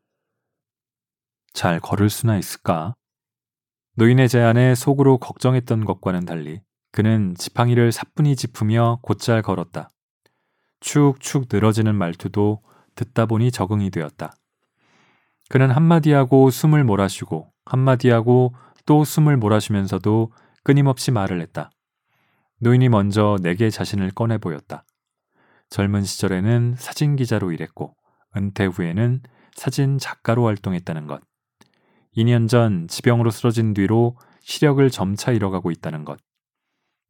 잘 걸을 수나 있을까? 노인의 제안에 속으로 걱정했던 것과는 달리 그는 지팡이를 사뿐히 짚으며 곧잘 걸었다. 축축 늘어지는 말투도 듣다 보니 적응이 되었다. 그는 한마디 하고 숨을 몰아쉬고 한마디 하고 또 숨을 몰아쉬면서도 끊임없이 말을 했다. 노인이 먼저 내게 자신을 꺼내 보였다. 젊은 시절에는 사진 기자로 일했고 은퇴 후에는 사진 작가로 활동했다는 것. 2년 전 지병으로 쓰러진 뒤로 시력을 점차 잃어가고 있다는 것.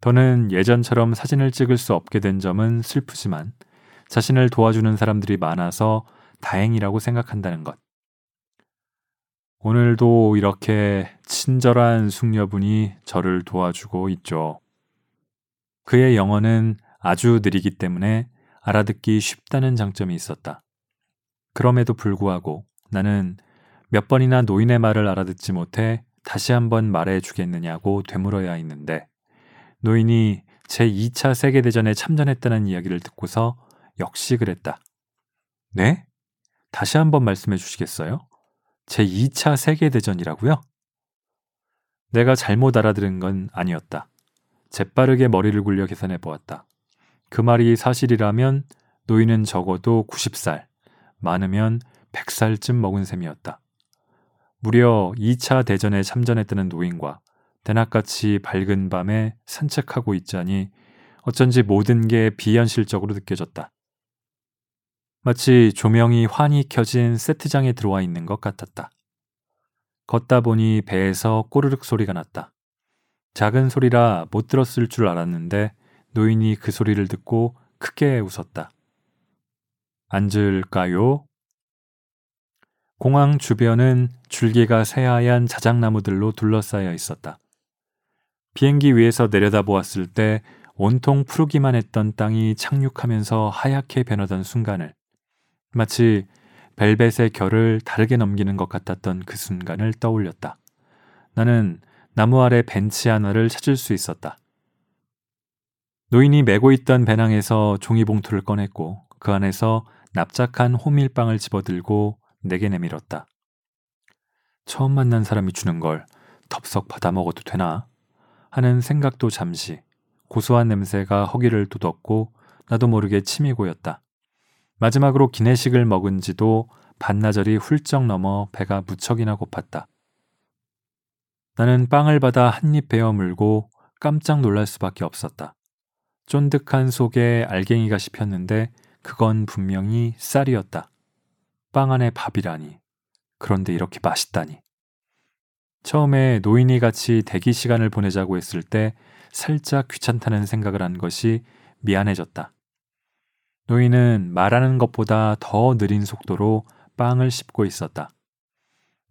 더는 예전처럼 사진을 찍을 수 없게 된 점은 슬프지만 자신을 도와주는 사람들이 많아서 다행이라고 생각한다는 것. 오늘도 이렇게 친절한 숙녀분이 저를 도와주고 있죠. 그의 영어는 아주 느리기 때문에 알아듣기 쉽다는 장점이 있었다. 그럼에도 불구하고 나는 몇 번이나 노인의 말을 알아듣지 못해 다시 한번 말해 주겠느냐고 되물어야 했는데 노인이 제2차 세계대전에 참전했다는 이야기를 듣고서 역시 그랬다. 네? 다시 한번 말씀해 주시겠어요? 제2차 세계대전이라고요? 내가 잘못 알아들은 건 아니었다. 재빠르게 머리를 굴려 계산해 보았다. 그 말이 사실이라면 노인은 적어도 90살, 많으면 100살쯤 먹은 셈이었다. 무려 2차 대전에 참전했다는 노인과 대낮같이 밝은 밤에 산책하고 있자니 어쩐지 모든 게 비현실적으로 느껴졌다. 마치 조명이 환히 켜진 세트장에 들어와 있는 것 같았다. 걷다 보니 배에서 꼬르륵 소리가 났다. 작은 소리라 못 들었을 줄 알았는데 노인이 그 소리를 듣고 크게 웃었다. 앉을까요? 공항 주변은 줄기가 새하얀 자작나무들로 둘러싸여 있었다. 비행기 위에서 내려다보았을 때 온통 푸르기만 했던 땅이 착륙하면서 하얗게 변하던 순간을 마치 벨벳의 결을 다르게 넘기는 것 같았던 그 순간을 떠올렸다. 나는 나무 아래 벤치 하나를 찾을 수 있었다. 노인이 메고 있던 배낭에서 종이봉투를 꺼냈고 그 안에서 납작한 호밀빵을 집어들고 내게 내밀었다. 처음 만난 사람이 주는 걸 덥석 받아 먹어도 되나? 하는 생각도 잠시 고소한 냄새가 허기를 돋웠고 나도 모르게 침이 고였다. 마지막으로 기내식을 먹은 지도 반나절이 훌쩍 넘어 배가 무척이나 고팠다. 나는 빵을 받아 한 입 베어 물고 깜짝 놀랄 수밖에 없었다. 쫀득한 속에 알갱이가 씹혔는데 그건 분명히 쌀이었다. 빵 안에 밥이라니. 그런데 이렇게 맛있다니. 처음에 노인이 같이 대기 시간을 보내자고 했을 때 살짝 귀찮다는 생각을 한 것이 미안해졌다. 노인은 말하는 것보다 더 느린 속도로 빵을 씹고 있었다.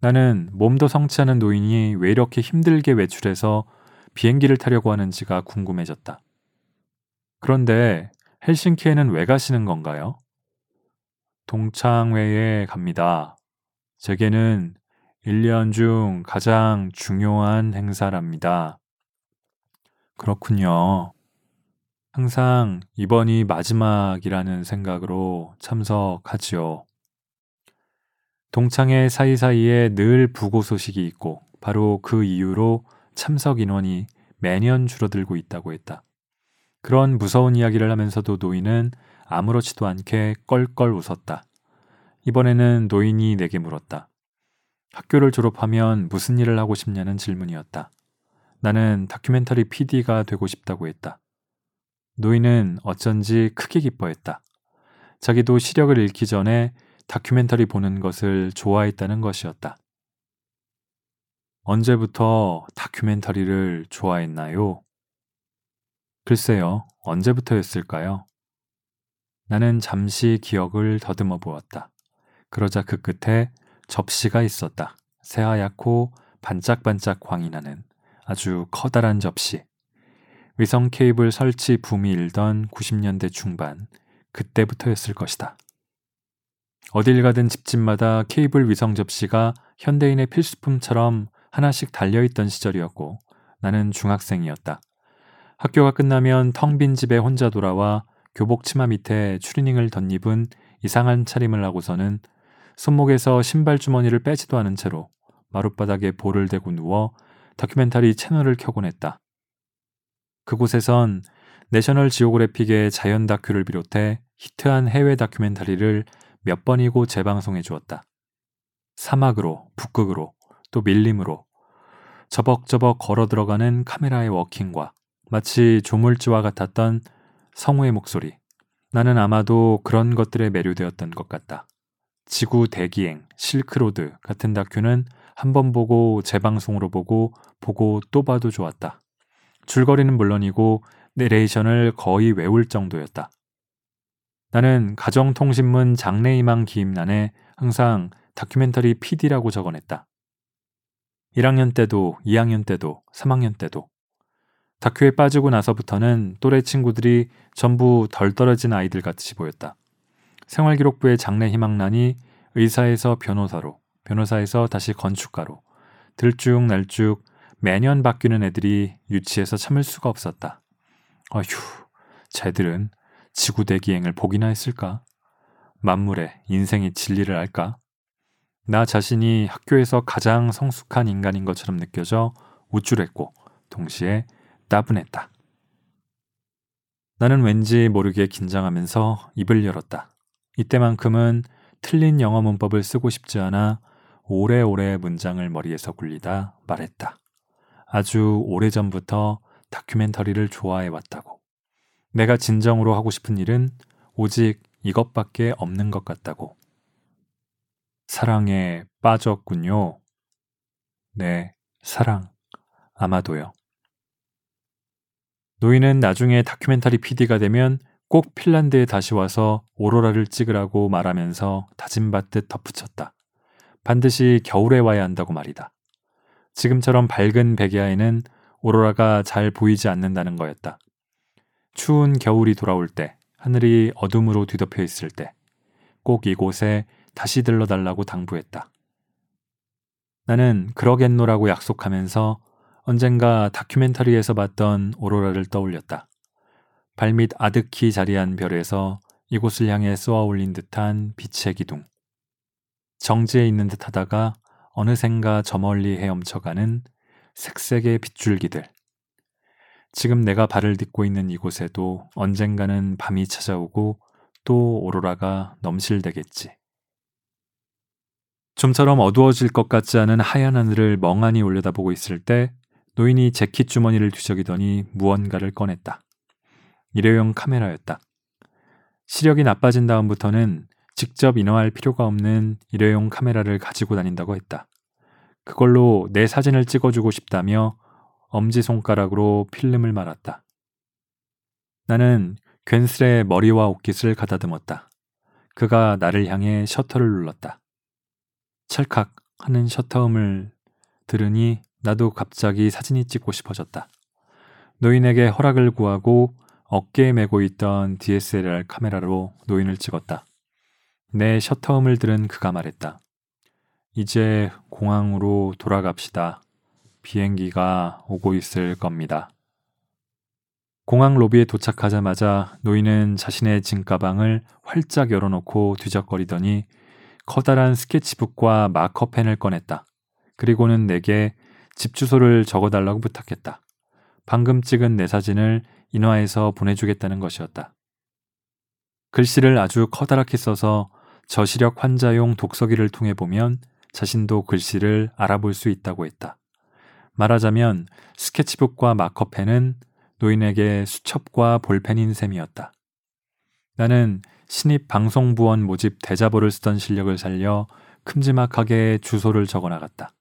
나는 몸도 성치 않은 노인이 왜 이렇게 힘들게 외출해서 비행기를 타려고 하는지가 궁금해졌다. 그런데 헬싱키에는 왜 가시는 건가요? 동창회에 갑니다. 제게는 1년 중 가장 중요한 행사랍니다. 그렇군요. 항상 이번이 마지막이라는 생각으로 참석하지요. 동창회 사이사이에 늘 부고 소식이 있고 바로 그 이유로 참석 인원이 매년 줄어들고 있다고 했다. 그런 무서운 이야기를 하면서도 노인은 아무렇지도 않게 껄껄 웃었다. 이번에는 노인이 내게 물었다. 학교를 졸업하면 무슨 일을 하고 싶냐는 질문이었다. 나는 다큐멘터리 PD가 되고 싶다고 했다. 노인은 어쩐지 크게 기뻐했다. 자기도 시력을 잃기 전에 다큐멘터리 보는 것을 좋아했다는 것이었다. 언제부터 다큐멘터리를 좋아했나요? 글쎄요, 언제부터였을까요? 나는 잠시 기억을 더듬어 보았다. 그러자 그 끝에 접시가 있었다. 새하얗고 반짝반짝 광이 나는 아주 커다란 접시. 위성 케이블 설치 붐이 일던 90년대 중반, 그때부터였을 것이다. 어딜 가든 집집마다 케이블 위성 접시가 현대인의 필수품처럼 하나씩 달려있던 시절이었고 나는 중학생이었다. 학교가 끝나면 텅 빈 집에 혼자 돌아와 교복 치마 밑에 추리닝을 덧입은 이상한 차림을 하고서는 손목에서 신발 주머니를 빼지도 않은 채로 마룻바닥에 볼을 대고 누워 다큐멘터리 채널을 켜곤 했다. 그곳에선 내셔널 지오그래픽의 자연 다큐를 비롯해 히트한 해외 다큐멘터리를 몇 번이고 재방송해 주었다. 사막으로, 북극으로, 또 밀림으로 저벅저벅 걸어 들어가는 카메라의 워킹과 마치 조물주와 같았던 성우의 목소리. 나는 아마도 그런 것들에 매료되었던 것 같다. 지구 대기행, 실크로드 같은 다큐는 한 번 보고 재방송으로 보고 보고 또 봐도 좋았다. 줄거리는 물론이고 내레이션을 거의 외울 정도였다. 나는 가정통신문 장래희망 기입란에 항상 다큐멘터리 PD라고 적어냈다. 1학년 때도, 2학년 때도, 3학년 때도. 다큐에 빠지고 나서부터는 또래 친구들이 전부 덜 떨어진 아이들 같이 보였다. 생활기록부의 장래 희망란이 의사에서 변호사로, 변호사에서 다시 건축가로, 들쭉날쭉 매년 바뀌는 애들이 유치해서 참을 수가 없었다. 어휴, 쟤들은 지구대기행을 보기나 했을까? 만물에 인생의 진리를 알까? 나 자신이 학교에서 가장 성숙한 인간인 것처럼 느껴져 우쭐했고 동시에 따분했다. 나는 왠지 모르게 긴장하면서 입을 열었다. 이때만큼은 틀린 영어 문법을 쓰고 싶지 않아 오래오래 문장을 머리에서 굴리다 말했다. 아주 오래전부터 다큐멘터리를 좋아해 왔다고. 내가 진정으로 하고 싶은 일은 오직 이것밖에 없는 것 같다고. 사랑에 빠졌군요. 네, 사랑. 아마도요. 노인은 나중에 다큐멘터리 PD가 되면 꼭 핀란드에 다시 와서 오로라를 찍으라고 말하면서 다짐받듯 덧붙였다. 반드시 겨울에 와야 한다고 말이다. 지금처럼 밝은 백야에는 오로라가 잘 보이지 않는다는 거였다. 추운 겨울이 돌아올 때, 하늘이 어둠으로 뒤덮여 있을 때, 꼭 이곳에 다시 들러달라고 당부했다. 나는 그러겠노라고 약속하면서 언젠가 다큐멘터리에서 봤던 오로라를 떠올렸다. 발밑 아득히 자리한 별에서 이곳을 향해 쏘아 올린 듯한 빛의 기둥. 정지해 있는 듯 하다가 어느샌가 저 멀리 헤엄쳐가는 색색의 빗줄기들. 지금 내가 발을 딛고 있는 이곳에도 언젠가는 밤이 찾아오고 또 오로라가 넘실대겠지. 좀처럼 어두워질 것 같지 않은 하얀 하늘을 멍하니 올려다보고 있을 때 노인이 재킷 주머니를 뒤적이더니 무언가를 꺼냈다. 일회용 카메라였다. 시력이 나빠진 다음부터는 직접 인화할 필요가 없는 일회용 카메라를 가지고 다닌다고 했다. 그걸로 내 사진을 찍어주고 싶다며 엄지손가락으로 필름을 말았다. 나는 괜스레 머리와 옷깃을 가다듬었다. 그가 나를 향해 셔터를 눌렀다. 찰칵 하는 셔터음을 들으니 나도 갑자기 사진이 찍고 싶어졌다. 노인에게 허락을 구하고 어깨에 메고 있던 DSLR 카메라로 노인을 찍었다. 내 셔터음을 들은 그가 말했다. 이제 공항으로 돌아갑시다. 비행기가 오고 있을 겁니다. 공항 로비에 도착하자마자 노인은 자신의 짐가방을 활짝 열어놓고 뒤적거리더니 커다란 스케치북과 마커펜을 꺼냈다. 그리고는 내게 집 주소를 적어달라고 부탁했다. 방금 찍은 내 사진을 인화해서 보내주겠다는 것이었다. 글씨를 아주 커다랗게 써서 저시력 환자용 독서기를 통해 보면 자신도 글씨를 알아볼 수 있다고 했다. 말하자면 스케치북과 마커펜은 노인에게 수첩과 볼펜인 셈이었다. 나는 신입 방송부원 모집 대자보를 쓰던 실력을 살려 큼지막하게 주소를 적어 나갔다.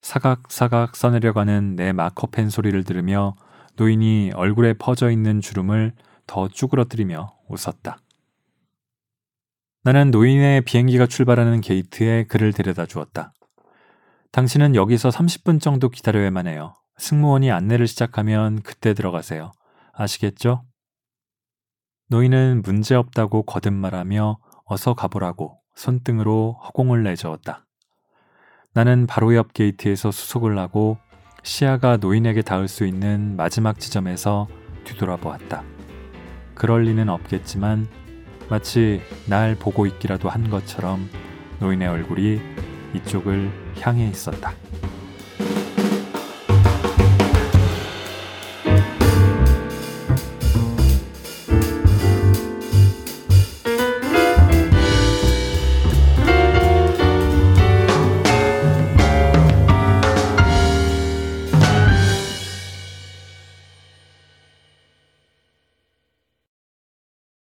사각사각 써내려가는 내 마커펜 소리를 들으며 노인이 얼굴에 퍼져 있는 주름을 더 쭈그러뜨리며 웃었다. 나는 노인의 비행기가 출발하는 게이트에 그를 데려다 주었다. 당신은 여기서 30분 정도 기다려야만 해요. 승무원이 안내를 시작하면 그때 들어가세요. 아시겠죠? 노인은 문제없다고 거듭말하며 어서 가보라고 손등으로 허공을 내저었다. 나는 바로 옆 게이트에서 수속을 하고 시야가 노인에게 닿을 수 있는 마지막 지점에서 뒤돌아보았다. 그럴 리는 없겠지만 마치 날 보고 있기라도 한 것처럼 노인의 얼굴이 이쪽을 향해 있었다.